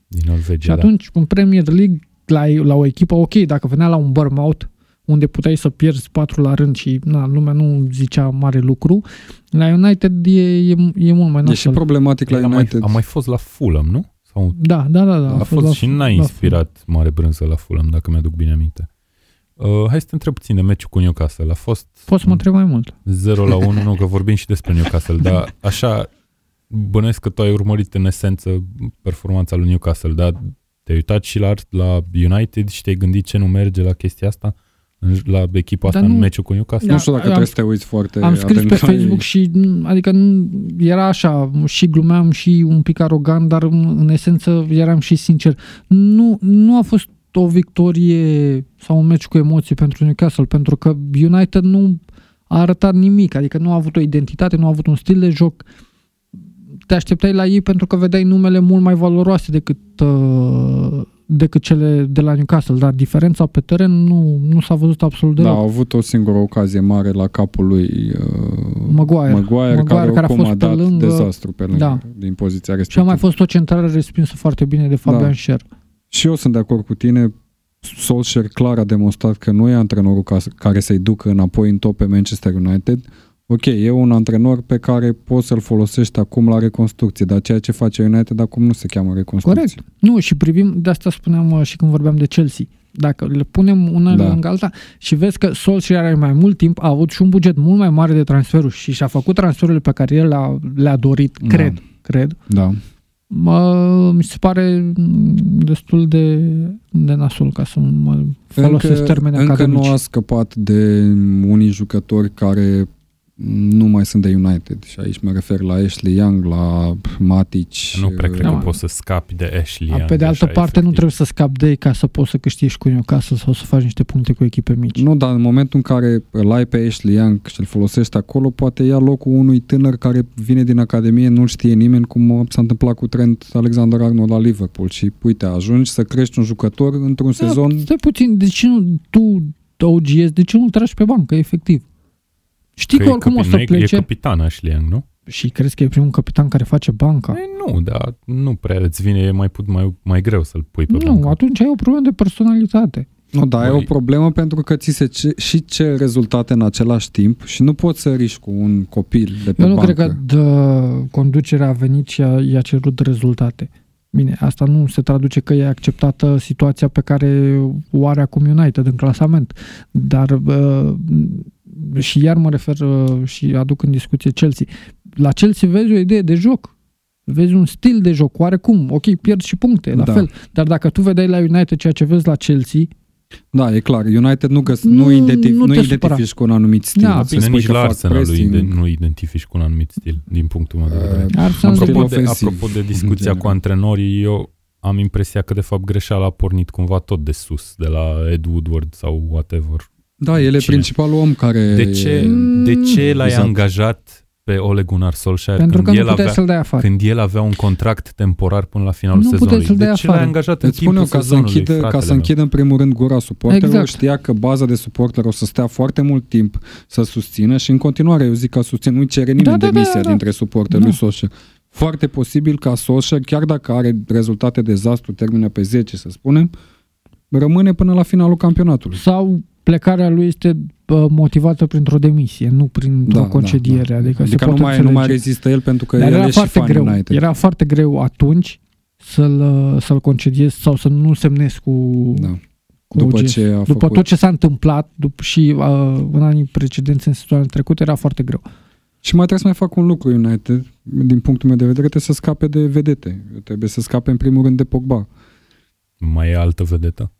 Din Norvegia, și atunci, în Premier League, la, la o echipă, ok, dacă venea la un Bournemouth, unde puteai să pierzi patru la rând și na, lumea nu zicea mare lucru, la United e, e, e mult mai E și nasol. problematic da. la El a mai, United. a mai fost la Fulham, nu? Sau Da, da, da. da a fost la- și n-a la inspirat mare brânză la Fulham, dacă mi-aduc bine aminte. Uh, hai să te întreb puțin de meciul cu Newcastle. A fost Poți să mă întreb mai mult. 0 la 1, nu că vorbim și despre Newcastle, dar așa bănuiesc că tu ai urmărit în esență performanța lui Newcastle, dar te-ai uitat și la, la United și te-ai gândit ce nu merge la chestia asta, în- la echipa asta Dar în nu- meciul cu Newcastle? Da, nu știu dacă am- trebuie să te uiți foarte Am scris atent pe la Facebook ei. și, m, adică nu, era așa, și glumeam și un pic arogant, dar în, în esență eram și sincer. Nu, nu a fost o victorie sau un meci cu emoții pentru Newcastle, pentru că United nu a arătat nimic, adică nu a avut o identitate, nu a avut un stil de joc. Te așteptai la ei pentru că vedeai numele mult mai valoroase decât, uh, decât cele de la Newcastle, dar diferența pe teren nu, nu s-a văzut absolut Da, deloc. au avut o singură ocazie mare la capul lui uh, Maguire. Maguire, Maguire, care, care a a fost pe comandat lângă- dezastru pe lângă, Da. din poziția Și a respectivă. mai fost o centrare respinsă foarte bine de Fabian Da. Scher. Și eu sunt de acord cu tine. Solskjaer clar a demonstrat că nu e antrenorul ca, care să-i ducă înapoi în top pe Manchester United. Ok, e un antrenor pe care poți să-l folosești acum la reconstrucție, dar ceea ce face United acum nu se cheamă reconstrucție. Corect. Nu, și privim, de asta spuneam uh, și când vorbeam de Chelsea. Dacă le punem una Da. da. lângă alta și vezi că Solskjaer are mai mult timp, a avut și un buget mult mai mare de transferuri și și-a făcut transferurile pe care el le-a, le-a dorit, Da. cred, cred. Da. Mă, mi se pare mm, destul de, de nasol ca să mă folosesc Încă, termeni încă academici. nu a scăpat de unii jucători care nu mai sunt de United și aici mă refer la Ashley Young, la Matic. Nu prea cred Da, că mă. poți să scapi de Ashley A, Young, pe de altă așa, parte, nu efectiv. trebuie să scapi de ei ca să poți să câștigi cu Newcastle sau să faci niște puncte cu echipe mici. Nu, dar în momentul în care îl ai pe Ashley Young și îl folosești acolo, poate ia locul unui tânăr care vine din Academie, nu știe nimeni, cum s-a întâmplat cu Trent Alexander-Arnold la Liverpool. Și uite, ajungi să crești un jucător într-un Da, sezon Stai puțin, de ce nu, tu, OGS, de ce nu-l tragi pe bancă, efectiv? Știi că, e oricum o capi- să nu e- plece. E capitan Ashley Young, nu? Și crezi că e primul capitan care face banca? E, nu, dar nu prea îți vine, e mai, put, mai, mai greu să-l pui pe Nu, bancă. atunci ai o problemă de personalitate. Nu, da, e o Băi. problemă pentru că ți se ce, și ce rezultate în același timp și nu poți să riști cu un copil de pe Eu nu bancă. cred că dă, conducerea a venit și a, i-a cerut rezultate. Bine, asta nu se traduce că e acceptată situația pe care o are acum United în clasament, dar uh, și iar mă refer uh, și aduc în discuție Chelsea. La Chelsea vezi o idee de joc, vezi un stil de joc, oarecum, ok, pierzi și puncte, la Da. fel, dar dacă tu vedeai la United ceea ce vezi la Chelsea, Da, e clar. United nu, găs- Nu- nu, identif- nu nu te identifici supăra. cu un anumit stil. Da, Să Bine, spui nici că la fac Arsenal nu, pressing. ide- nu identifici cu un anumit stil, din punctul meu de vedere. Uh, Arsenal Am de Apropo stil de, ofensiv, apropo de în discuția general. cu antrenorii, eu am impresia că de fapt greșeala a pornit cumva tot de sus, de la Ed Woodward sau whatever. Da, el e Cine? principalul om care... De ce, Mm, de ce l-ai exact. angajat pe Ole Gunnar Solskjaer pentru că când, nu el puteai avea, să-l dai afară. când el avea un contract temporar până la finalul Nu puteai sezonului? să-l dai de ce afară. l-ai angajat în Îți spun timpul eu, ca să, sezonului, închidă, ca fratele să meu? închidă în primul rând gura suporterilor, Exact. știa că baza de suporteri o să stea foarte mult timp să susțină și în continuare eu zic că susțin, nu-i cere nimeni Da, da, da, demisia da. dintre suporteri Da. lui Solskjaer. Foarte posibil ca Solskjaer, chiar dacă are rezultate dezastru, termină pe 10 să spunem, rămâne până la finalul campionatului. sau plecarea lui este bă, motivată printr-o demisie, nu printr-o concediere. Adică, se adică nu, poate mai, nu mai înțelege. rezistă el pentru că Dar el era e și foarte fan greu. United. Era foarte greu atunci să-l, să-l concediezi sau să nu semnezi cu, Da. cu După OG. ce a După făcut... tot ce s-a întâmplat după, și uh, în anii precedenți, în sezoanele trecute, era foarte greu. Și mai trebuie să mai facă un lucru United, din punctul meu de vedere, trebuie să scape de vedete. Trebuie să scape în primul rând de Pogba. Mai e altă vedetă?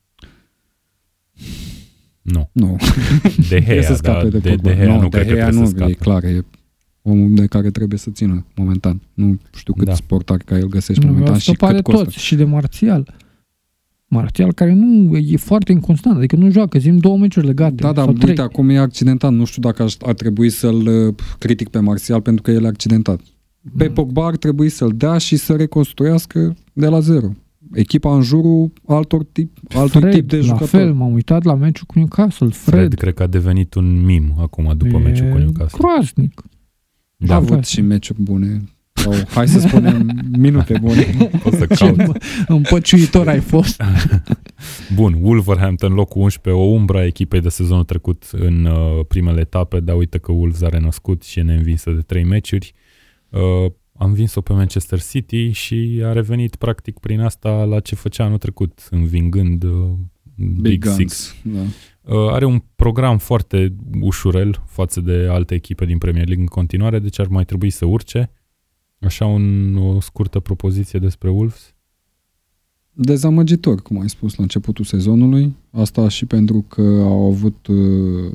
Nu. Nu, De trebuie Gea, să scape da, de, de, Pogba. de Gea nu, nu cred că Gea trebuie nu, să scape. e clar, e omul de care trebuie să țină momentan. Nu știu cât Da. da. sportari ca el găsești Nu, momentan a și scăpat cât de costă. toți și de Marțial. Marțial care nu e foarte inconstant, adică nu joacă, zim două meciuri legate. Da, da, sau trei. uite, acum e accidentat. Nu știu dacă aș, ar trebui să-l uh, critic pe Marțial pentru că el e accidentat. Pe Mm. Pogba ar trebui să-l dea și să reconstruiască de la zero. Echipa în jurul altor tip, altor Fred, tip de la jucători. fel, m-am uitat la meciul cu Newcastle. Fred, Fred cred că a devenit un mim acum după e meciul cu Newcastle. groaznic. A Da, avut și meciuri bune. Sau, hai să spunem, minute bune. o să Ce caut. împăciuitor ai fost. Bun, Wolverhampton locul 11, o umbra a echipei de sezonul trecut în uh, primele etape, dar uite că Wolves a renăscut și e neînvinsă de trei meciuri. Uh, am învins-o pe Manchester City și a revenit practic prin asta la ce făcea anul trecut, învingând uh, Big, Big Six. Guns. Da. Uh, are un program foarte ușurel față de alte echipe din Premier League în continuare, deci ar mai trebui să urce. Așa un, o scurtă propoziție despre Wolves. Dezamăgitor, cum ai spus la începutul sezonului. Asta și pentru că au avut uh,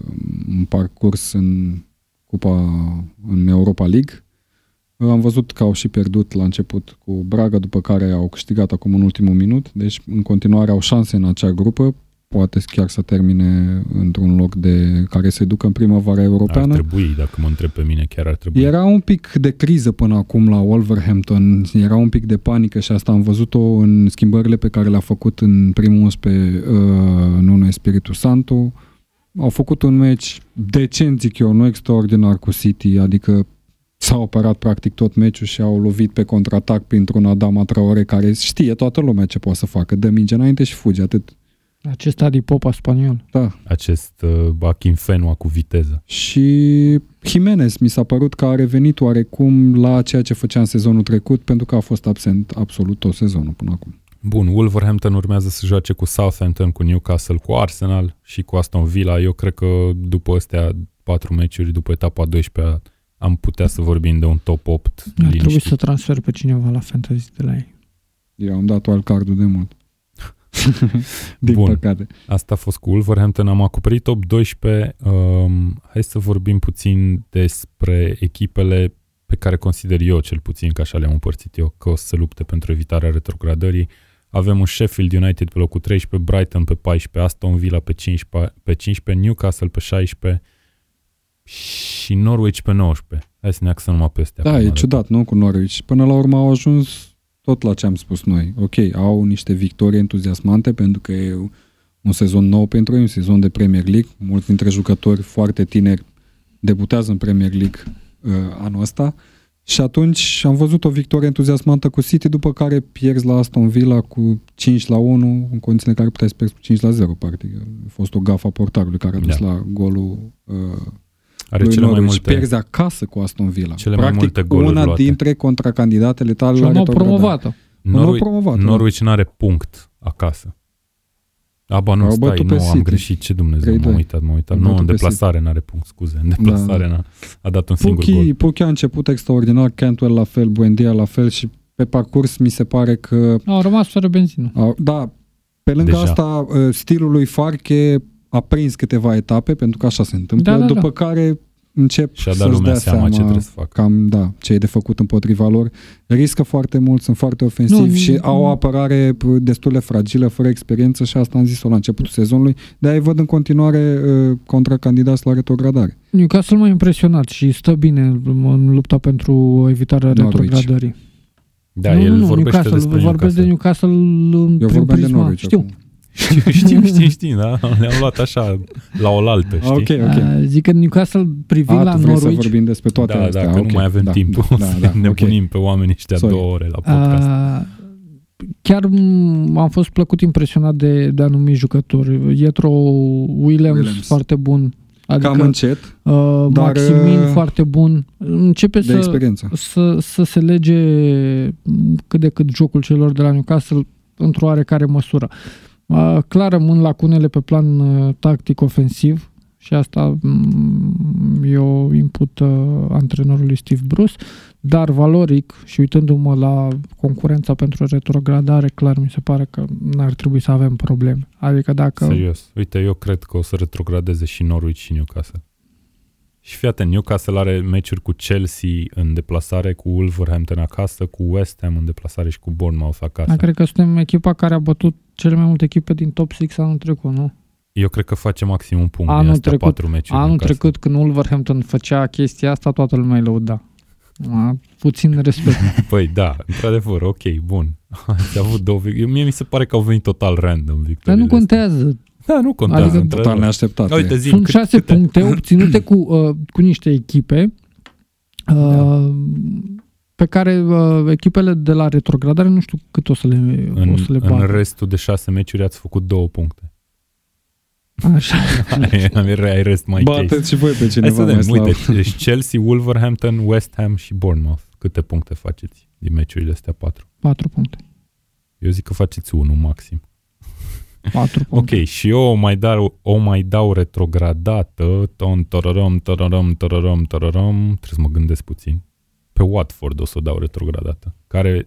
un parcurs în Cupa în Europa League. Uh, Am văzut că au și pierdut la început cu Braga, după care au câștigat acum în ultimul minut. Deci, în continuare, au șanse în acea grupă. Poate chiar să termine într-un loc de care se ducă în primăvara Ar europeană. trebui, dacă mă întreb pe mine, chiar ar trebui. Era un pic de criză până acum la Wolverhampton, era un pic de panică și asta am văzut-o în schimbările pe care le-a făcut în primul 11 uh, Nuno Espiritu Santo. Au făcut un meci decent, zic eu, nu extraordinar cu City, adică s-au operat practic tot meciul și au lovit pe contraatac printr-un Adama Traore care știe toată lumea ce poate să facă, dă minge înainte și fuge, atât. Acest Adi Popa spaniol. Da, Acest uh, Akinfenua cu viteză. Și Jimenez mi s-a părut că a revenit oarecum la ceea ce făcea în sezonul trecut, pentru că a fost absent absolut tot sezonul până acum. Bun, Wolverhampton urmează să joace cu Southampton, cu Newcastle, cu Arsenal și cu Aston Villa. Eu cred că după astea patru meciuri, după etapa 12 am putea să vorbim de un top 8 Ar trebui liniștit. să transfer pe cineva la fantasy de la ei. Eu am dat wildcard-ul de mult. Din Bun. păcate. Asta a fost cu Wolverhampton, am acoperit top 12. Um, hai să vorbim puțin despre echipele pe care consider eu, cel puțin, că așa le-am împărțit eu, că o să se lupte pentru evitarea retrogradării. Avem un Sheffield United pe locul 13, Brighton pe 14, Aston Villa pe 15, pe 15 Newcastle pe 16 și Norwich pe 19. Hai să ne axăm numai pe astea. Da, acum e de ciudat, nu? Cu Norwich. Până la urmă au ajuns tot la ce am spus noi. Ok, au niște victorii entuziasmante pentru că e un sezon nou pentru ei, un sezon de Premier League. Mulți dintre jucători foarte tineri debutează în Premier League uh, anul ăsta Și atunci am văzut o victorie entuziasmantă cu City, după care pierzi la Aston Villa cu 5 la 1, în condițiile în care puteai să pierzi cu 5 la 0, practic. A fost o gafă a portarului care a dus Da. la golul uh, Are lui cele mai Norwich. multe... Pierzi acasă cu Aston Villa. Cele mai practic, multe goluri una luate. dintre contracandidatele tale Și la o nouă retrogradare. promovată. nouă Norwich, promovată, da. Norwich n-are punct acasă. Aba nu, Au stai, bătut pe nu, am City. greșit, ce Dumnezeu, 3-2. m-am uitat, m-am uitat. Au Nu, bătut în pe deplasare n-are punct, scuze, în deplasare n-a, a dat un singur Puki, gol. Puki a început extraordinar, Cantwell la fel, Buendia la fel și pe parcurs mi se pare că Au rămas fără benzină. Au, da, pe lângă Deja. asta, uh, stilul lui Farke a prins câteva etape, pentru că așa se întâmplă, Da, da, da. după care încep Și-a dat să-ți lumea dea seama, seama ce trebuie să facă. cam, da, ce e de făcut împotriva lor. Riscă foarte mult, sunt foarte ofensivi Nu, și nu. au o apărare p- destul de fragilă, fără experiență și asta am zis-o la începutul sezonului, de aia văd în continuare uh, contracandidați la retrogradare. Newcastle m-a impresionat și stă bine în lupta pentru evitarea Norwich. retrogradării. Da, nu, el nu, nu, vorbește Newcastle, despre vorbesc de Newcastle. Newcastle în Eu prin vorbeam de prisma. Norwich Știu. acum. Știm, știm, știm, da? Le-am luat așa la oaltă, știi? Ok, ok. Uh, Zic că Newcastle privind A, la tu vrei să Norwich, vorbim despre toate da, astea. da, că ok. nu mai avem da, timp. Da, da, da, ne ok. punim pe oamenii ăștia Sorry. două ore la podcast. Uh, chiar m- am fost plăcut impresionat de, de anumiti jucători. Ietro Williams, Williams. Williams. foarte bun. Adică, Cam încet, uh, dar, Maximin uh, foarte bun. Începe de să, experiență. să, să se lege cât de cât jocul celor de la Newcastle într-o oarecare măsură. Uh, clar rămân lacunele pe plan uh, tactic ofensiv și asta mm, eu input uh, antrenorului Steve Bruce, dar valoric și uitându-mă la concurența pentru retrogradare, clar mi se pare că n-ar trebui să avem probleme. Adică dacă... Serios. Uite, eu cred că o să retrogradeze și Norwich și Newcastle. Și fii atent, Newcastle are meciuri cu Chelsea în deplasare, cu Wolverhampton acasă, cu West Ham în deplasare și cu Bournemouth acasă. Da, cred că suntem echipa care a bătut cele mai multe echipe din top 6 anul trecut, nu? Eu cred că face maxim un punct Anul din astea trecut- patru meciuri. Anul Newcastle. trecut, când Wolverhampton făcea chestia asta, toată lumea îi lăuda. A, puțin respect. Păi da, într-adevăr, ok, bun. Ați avut două vic- Eu, Mie mi se pare că au venit total random Dar victoriile nu contează. astea. Da, nu contează. Adică- într-adevăr. Total neașteptat. Uite, zi, Sunt cât, șase câte? puncte obținute cu, uh, cu niște echipe uh, Da. Pe care uh, echipele de la retrogradare nu știu cât o să le, În, o să le în bată. restul de șase meciuri ați făcut două puncte. Așa. ai, ai rest mai case. Bateți și voi pe Hai cineva să vedem, mai slab. uite, deci Chelsea, Wolverhampton, West Ham și Bournemouth. Câte puncte faceți din meciurile astea patru? Patru puncte. Eu zic că faceți unul maxim. Patru Ok, puncte. și eu o mai dau, o mai dau retrogradată, ton, tororăm, tororăm, tororăm, tororăm, trebuie să mă gândesc puțin. Pe Watford o să o dau retrogradată, care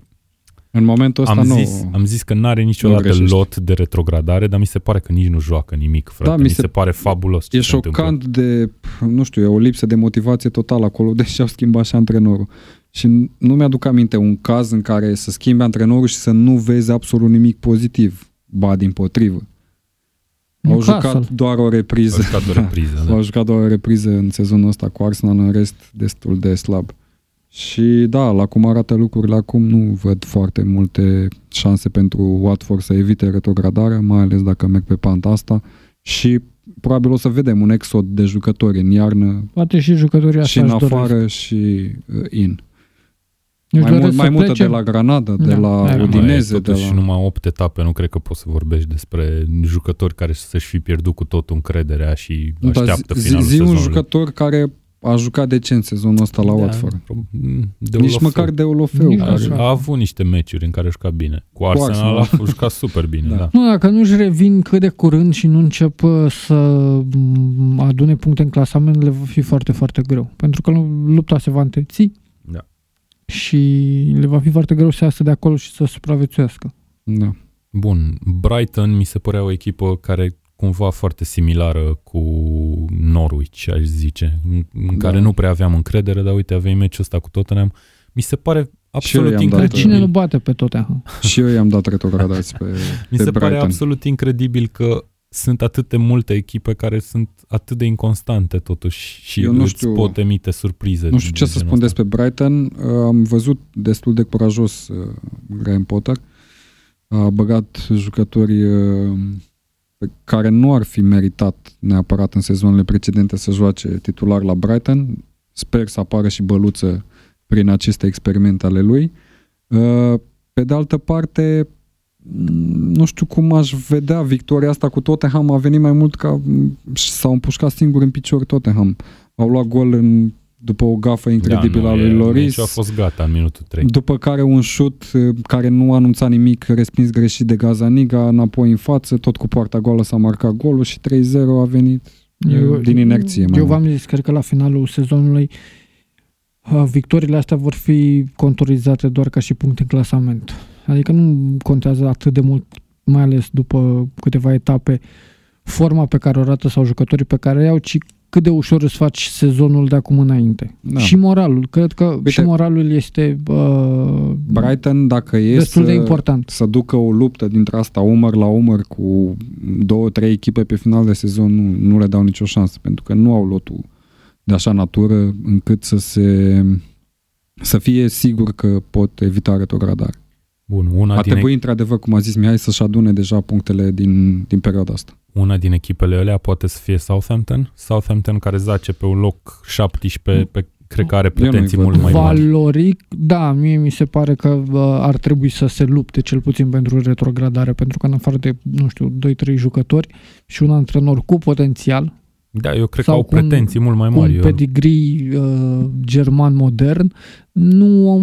În momentul ăsta am nu... zis, am zis că n-are niciodată greșești. lot de retrogradare, dar mi se pare că nici nu joacă nimic, frate. Da, mi, mi se, se- pare fabulos ce E se întâmplă. șocant de, nu știu, e o lipsă de motivație totală acolo, deși au schimbat și antrenorul. Și nu mi-aduc aminte un caz în care să schimbi antrenorul și să nu vezi absolut nimic pozitiv. Ba, din potrivă. Au Newcastle. jucat doar o Au repriză. jucat o repriză, da. Au jucat doar o repriză în sezonul ăsta cu Arsenal, în rest destul de slab. Și da, la cum arată lucrurile acum, nu văd foarte multe șanse pentru Watford să evite retrogradarea, mai ales dacă merg pe panta asta. Și probabil o să vedem un exod de jucători în iarnă, Poate și jucătorii și așa în își doresc. afară și uh, in. Își mai doresc mult, să mai multe plece. de la Granada, de Da. la Aia. Udineze, Mai e de totuși la... numai 8 etape, nu cred că poți să vorbești despre jucători care să-și fi pierdut cu totul încrederea și Da, așteaptă zi, finalul zi un sezonului. jucător care a jucat decent sezonul ăsta la Da, Watford. De Nici măcar de Olofeu. Nici care- așa. A avut niște meciuri în care a jucat bine. Cu Arsenal, Arsenal. a jucat super bine, Da. da. Nu, dacă nu-și revin cât de curând și nu încep uh, să mm, adune puncte în clasament, le va fi foarte, foarte greu. Pentru că lupta se va înteți Da. și le va fi foarte greu să iasă de acolo și să supraviețuiască. Da. Bun, Brighton mi se părea o echipă care cumva foarte similară cu Norwich, aș zice, în, în Da. care nu prea aveam încredere, dar uite, aveai meciul ăsta cu Tottenham. Mi se pare absolut i-am dat, Dar incredibil. cine nu bate pe Tottenham? Și eu i-am dat retrogradați pe, Mi pe se pare Brighton. absolut incredibil că sunt atât de multe echipe care sunt atât de inconstante totuși și Eu nu îți știu- pot emite surprize. Nu știu de ce să genul spun ăsta. despre Brighton. Uh, Am văzut destul de curajos uh, Graham Potter. A băgat jucători uh, pe care nu ar fi meritat neapărat în sezonele precedente să joace titular la Brighton. Sper să apară și Băluță prin aceste experimente ale lui. Uh, pe de altă parte, mm, nu știu cum aș vedea victoria asta cu Tottenham a venit mai mult ca s-au împușcat singur în picior Tottenham. Au luat gol în după o gafă incredibilă da, a lui Loris. Și a fost gata în minutul 3. După care un șut uh, care nu anunța nimic, respins greșit de Gazaniga, înapoi în față, tot cu poarta goală s-a marcat golul și 3-0 a venit eu, din inerție. Eu v-am zis, cred că la finalul sezonului uh, victoriile astea vor fi conturizate doar ca și puncte în clasament. Adică nu contează atât de mult, mai ales după câteva etape, forma pe care o arată sau jucătorii pe care iau, ci cât de ușor îți faci sezonul de acum înainte. Da. Și moralul. Cred că Uite, și moralul este uh, Brighton, dacă e destul să, de important. să ducă o luptă dintre asta umăr la umăr cu două, trei echipe pe final de sezon, nu, nu le dau nicio șansă, pentru că nu au lotul de așa natură încât să se să fie sigur că pot evita retrogradare. Bun, una a din trebuit, într-adevăr, cum a zis Mihai, să-și adune deja punctele din, din perioada asta. Una din echipele alea poate să fie Southampton. Southampton care zace pe un loc 17, pe, cred că are pretenții mult mai mari. Valoric, da, mie mi se pare că uh, ar trebui să se lupte cel puțin pentru retrogradare, pentru că în afară de, nu știu, 2-3 jucători și un antrenor cu potențial, da, eu cred că au pretenții un, mult mai mari. un pedigree uh, german modern, nu au,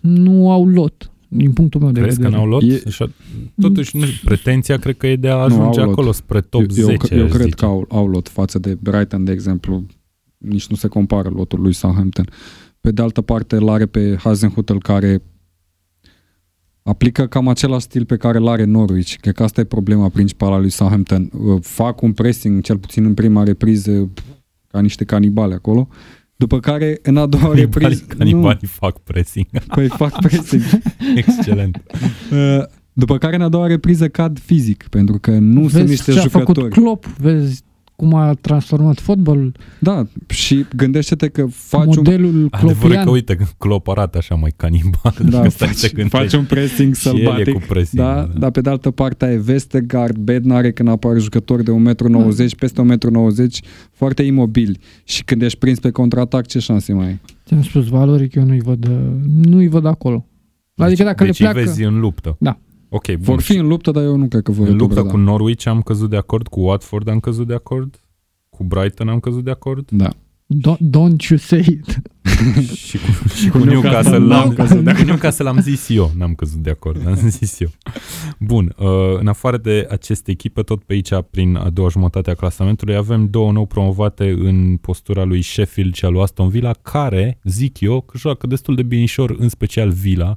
nu au lot din punctul meu de Crezi vedere. că n-au lot? E... Totuși, nu, pretenția cred că e de a ajunge nu, acolo spre top eu, 10. Eu, eu cred zice. că au, au lot față de Brighton, de exemplu. Nici nu se compară lotul lui Southampton. Pe de altă parte, îl are pe Hazenhutel care aplică cam același stil pe care îl are Norwich. Cred că asta e problema principală a lui Southampton. Fac un pressing, cel puțin în prima repriză, ca niște canibale acolo. După care, în a doua repriză... Canibalii nu, fac pressing. Păi fac pressing. Excelent. Uh, după care, în a doua repriză, cad fizic, pentru că nu vezi sunt niște ce jucători. a făcut Klopp, vezi cum a transformat fotbalul. Da, și gândește-te că faci Modelul un... Adevărul că, uite, Klopp arată așa mai canibal. Da, faci, faci un pressing sălbatic. cu pressing. Da, da, dar pe de altă parte ai Vestergaard, Bednare, când apar jucători de 1,90 m, Da. peste 1,90 m, foarte imobili. Și când ești prins pe contraatac, ce șanse mai ai? Ți-am spus valoric, eu nu-i văd, uh, nu-i văd acolo. Adică dacă deci le pleacă... vezi în luptă. Da. Ok, bun. Vor fi în luptă, dar eu nu cred că vor În luptă da. cu Norwich am căzut de acord, cu Watford am căzut de acord, cu Brighton am căzut de acord Da. Don't, don't you say it. și cu, și cu Newcastle l-am, cu Newcastle am zis eu, n-am căzut de acord, am zis eu. Bun, uh, în afară de aceste echipe, tot pe aici, prin a doua jumătate a clasamentului, avem două nou promovate în postura lui Sheffield și a lui Aston Villa, care, zic eu, că joacă destul de binișor, în special Villa.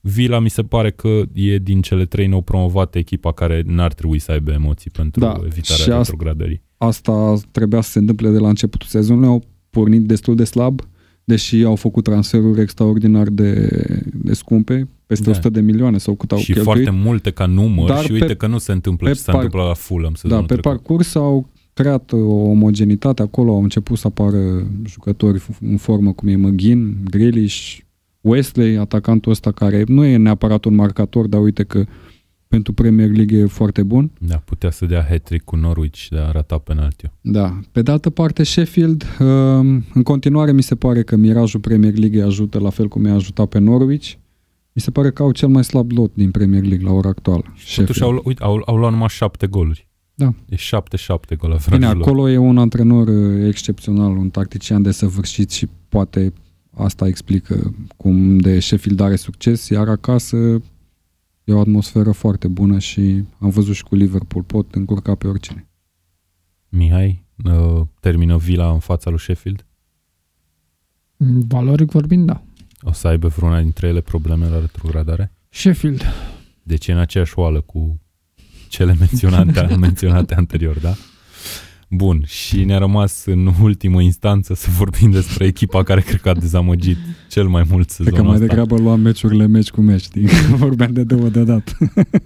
Villa mi se pare că e din cele trei nou promovate echipa care n-ar trebui să aibă emoții pentru Da, evitarea și asta- retrogradării. Asta trebuia să se întâmple de la începutul sezonului. Au pornit destul de slab, deși au făcut transferuri extraordinar de, de scumpe, peste Da. 100 de milioane sau cât au și cheltuit. foarte multe ca număr Dar și uite pe- că nu se întâmplă pe ce s-a par- întâmplat la Fulham Da, sezonul pe trecut. parcurs au creat o omogenitate acolo, au început să apară jucători în formă cum e McGinn, Grealish, Wesley, atacantul ăsta care nu e neapărat un marcator, dar uite că pentru Premier League e foarte bun. Da, putea să dea hat cu Norwich, dar a ratat penaltiul. Da. Pe de altă parte, Sheffield, um, în continuare mi se pare că mirajul Premier League îi ajută la fel cum i-a ajutat pe Norwich. Mi se pare că au cel mai slab lot din Premier League la ora actuală. Totuși au, uite, au, au luat numai șapte goluri. Da. E 7-7 gol Bine, lor. acolo e un antrenor uh, excepțional, un tactician desăvârșit și poate asta explică cum de Sheffield are succes, iar acasă e o atmosferă foarte bună și am văzut și cu Liverpool, pot încurca pe oricine. Mihai, uh, termină Villa în fața lui Sheffield? Valoric vorbind, da. O să aibă vreuna dintre ele probleme la retrogradare? Sheffield. Deci e în aceeași oală cu cele menționate, menționate anterior, da? Bun, și ne-a rămas în ultimă instanță să vorbim despre echipa care cred că a dezamăgit cel mai mult Cred sezonul că mai ăsta. degrabă luam meciurile meci cu meci, știi? Vorbeam de două deodată.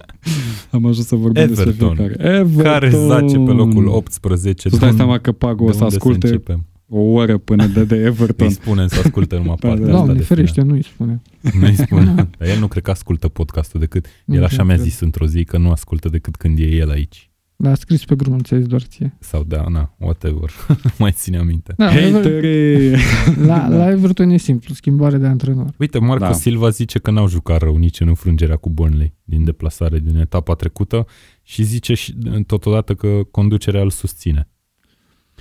Am ajuns să vorbim despre Everton. fiecare. Everton. Care zace pe locul 18. Tu dai De seama că Pago o de să unde asculte începem? o oră până de, de Everton. Îi spunem să asculte numai Da, partea da. asta Doamne, de ferește, nu îi spune. final. Nu îi spune. Dar el nu cred că ascultă podcastul decât... Nu El cred așa mi-a că- zis într-o zi că nu ascultă decât când e el aici. Dar a scris pe grumul, ți-ai zis doar ție. Sau da, na, whatever. mai ține aminte. Da, la, Hatere! la, la Everton e simplu, schimbare de antrenor. Uite, Marco Da. Silva zice că n-au jucat rău nici în înfrângerea cu Burnley din deplasare din etapa trecută și zice și totodată că conducerea îl susține.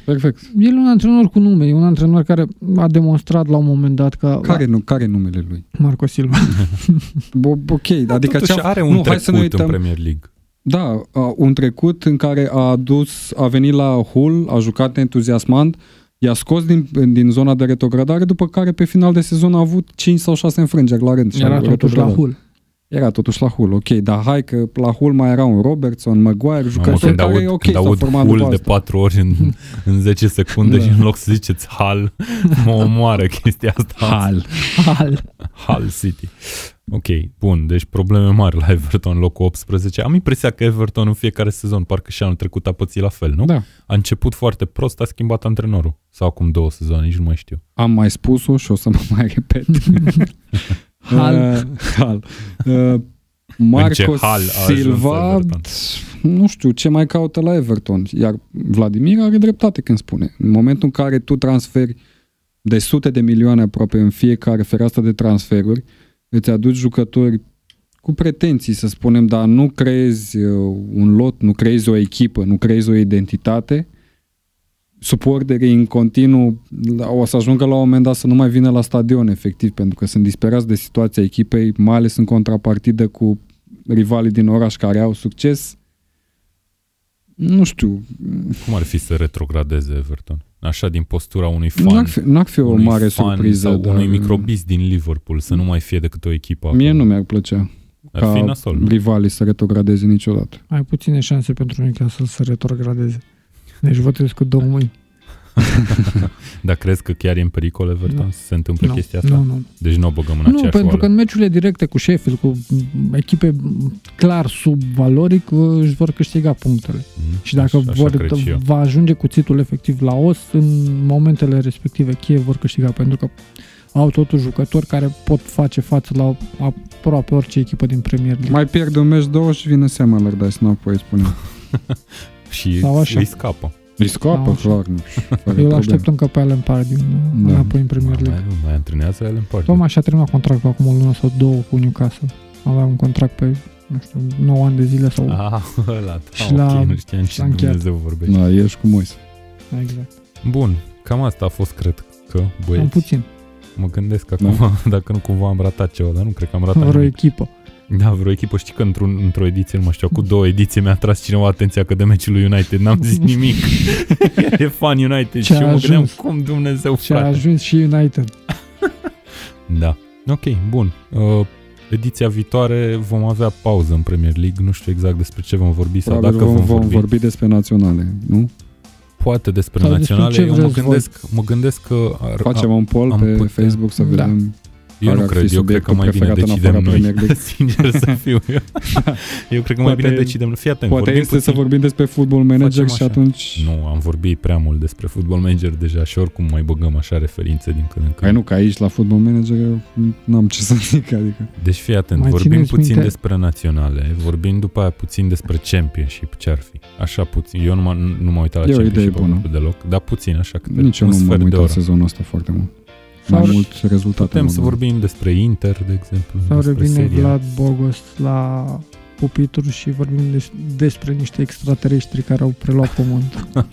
Perfect. El e un antrenor cu nume, e un antrenor care a demonstrat la un moment dat că Care, nu, care e numele lui? Marco Silva. Bo, ok, adică Totuși ce are un nu, hai să ne trecut în uităm. Premier League. Da, a, un trecut în care a adus, a venit la Hull, a jucat entuziasmant, i-a scos din, din zona de retrogradare, după care pe final de sezon a avut 5 sau 6 înfrângeri la rând. și a Era totuși la retrogradat. Hull. Era totuși la Hull, ok, dar hai că la Hull mai era un Robertson, Maguire, Mamă, jucători când care aud, e ok, când s-au aud format full după de asta. patru ori în, în 10 secunde Da. și în loc să ziceți Hal, mă omoară chestia asta. Hal. Hal. Hull City. Ok, bun, deci probleme mari la Everton, locul 18. Am impresia că Everton în fiecare sezon, parcă și anul trecut a pățit la fel, nu? Da. A început foarte prost, a schimbat antrenorul. Sau acum două sezoane, nici nu mai știu. Am mai spus-o și o să mă mai repet. Hal. Uh, Hal. Uh, Marco ce hal a ajuns Silva, Everton? nu știu, ce mai caută la Everton. Iar Vladimir are dreptate când spune. În momentul în care tu transferi de sute de milioane aproape în fiecare fereastră de transferuri, îți aduci jucători cu pretenții, să spunem, dar nu creezi uh, un lot, nu creezi o echipă, nu creezi o identitate, suporterii în continuu o să ajungă la un moment dat să nu mai vină la stadion, efectiv, pentru că sunt disperați de situația echipei, mai ales în contrapartidă cu rivalii din oraș care au succes. Nu știu, Cum ar fi să retrogradeze Everton? Așa din postura unui fan. n-ar fi, n-ar fi o unui mare fan surpriză. Sau dar unui microbist din Liverpool, să nu mai fie decât o echipă Mie acolo. nu mi-ar plăcea Ar fi ca nasol. nu? rivalii să retrogradeze niciodată. Ai puține șanse pentru Newcastle să retrogradeze. Deci votez cu două mâini. Dar crezi că chiar e în pericol Everton Nu. să se întâmple Nu, chestia asta? nu, nu. Deci nu o băgăm în Nu, aceeași pentru oală. că în meciurile directe cu Sheffield, cu m, echipe m, clar sub valoric, își vor câștiga punctele. Mm, Și dacă așa, așa vor, cred și eu. va ajunge cuțitul efectiv la os, în momentele respective cheie vor câștiga, pentru că au totuși jucători care pot face față la aproape orice echipă din Premier League. Mai pierde un meci, două și vine Sam Allardyce înapoi, spune. Și Sau așa. îi scapă. Îi scapă, Așa. clar, nu știu. care e Eu îl problema. aștept încă pe Alan Parr din Da. da. înapoi în Premier mai, League. mai, mai antrenează el în parte. Tocmai și-a terminat contractul acum o lună sau două cu Newcastle. Avea un contract pe, nu știu, 9 ani de zile sau... Ah, ăla, Și da, la- ok, nu știam ce s-a încheiat. Dumnezeu vorbește. Da, ești cu Moise. Exact. Bun, cam asta a fost, cred că, Am băieți. puțin. Mă gândesc acum, dacă nu cumva am ratat ceva, dar nu cred că am ratat Vreo nimic. echipă. Da, vreo echipă. Știi că într-un, într-o ediție, nu mai știu, cu două ediții mi-a tras cineva atenția că de meciul lui United n-am zis nimic. e fan United Ce și eu a mă gândeam ajuns. cum Dumnezeu Și a frate. ajuns și United. Da. Ok, bun. Uh, ediția viitoare vom avea pauză în Premier League. Nu știu exact despre ce vom vorbi sau Probabil dacă vom, vom, vom vorbi. vorbi despre naționale, nu? Poate despre Sau despre naționale. ce Eu mă vreți voi. gândesc, mă gândesc că ar, Facem un poll am pe putea- Facebook să Da. Vedem. Eu care nu ar fi cred, eu cred că subiectul mai bine preferat în decidem afara noi, Premier League. sincer să fiu eu. Eu cred că mai Poate- bine decidem. Fii atent, Poate vorbim este puțin. să vorbim despre Football Manager Facem și așa. atunci... Nu, am vorbit prea mult despre Football Manager deja și oricum mai băgăm așa referințe din când în când. Păi nu, că aici la Football Manager eu n-am ce să zic, adică... Deci fii atent, Mai vorbim țineți puțin minte? despre naționale, vorbim după aia puțin despre Championship, ce ar fi. Așa puțin, eu nu mă, nu mă uit la E o idee Championship bună. aproape deloc, dar puțin, așa, câte Nici eu un nu sfert m-am de uitat oră. sezonul ăsta foarte mult. Sau Mai re- mult rezultate. Putem mă să doar. vorbim despre Inter, de exemplu, Sau despre revine seria. Vlad Bogos la pupitru și vorbim des- despre niște extraterestri care au preluat pământul.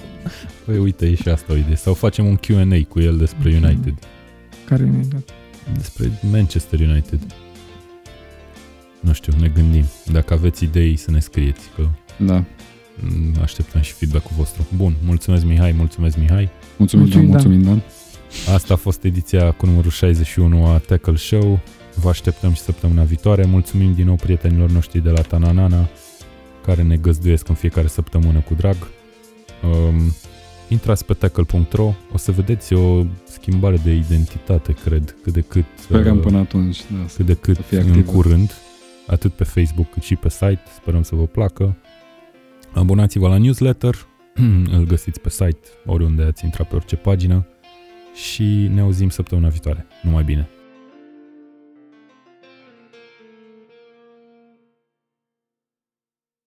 Păi uite, e și asta o idee. Sau facem un Q&A cu el despre Mhm. United, care e dat. despre Manchester United. Nu știu, ne gândim. Dacă aveți idei, să ne scrieți, că Da. mm, așteptăm și feedback-ul vostru. Bun, mulțumesc Mihai, mulțumesc Mihai. Mulțumim, Dan, Mulțumim, Dan. mulțumim, Dan. Asta a fost ediția cu numărul 61 a Tackle Show. Vă așteptăm și săptămâna viitoare. Mulțumim din nou prietenilor noștri de la Tananana care ne găzduiesc în fiecare săptămână cu drag. Um, intrați pe tackle.ro, o să vedeți o schimbare de identitate, cred, cât de cât, Sperăm uh, până atunci. Da, cât de cât să fie în activă. curând, atât pe Facebook cât și pe site. Sperăm să vă placă. Abonați-vă la newsletter, îl găsiți pe site, oriunde ați intrat pe orice pagină și ne auzim săptămâna viitoare. Numai bine!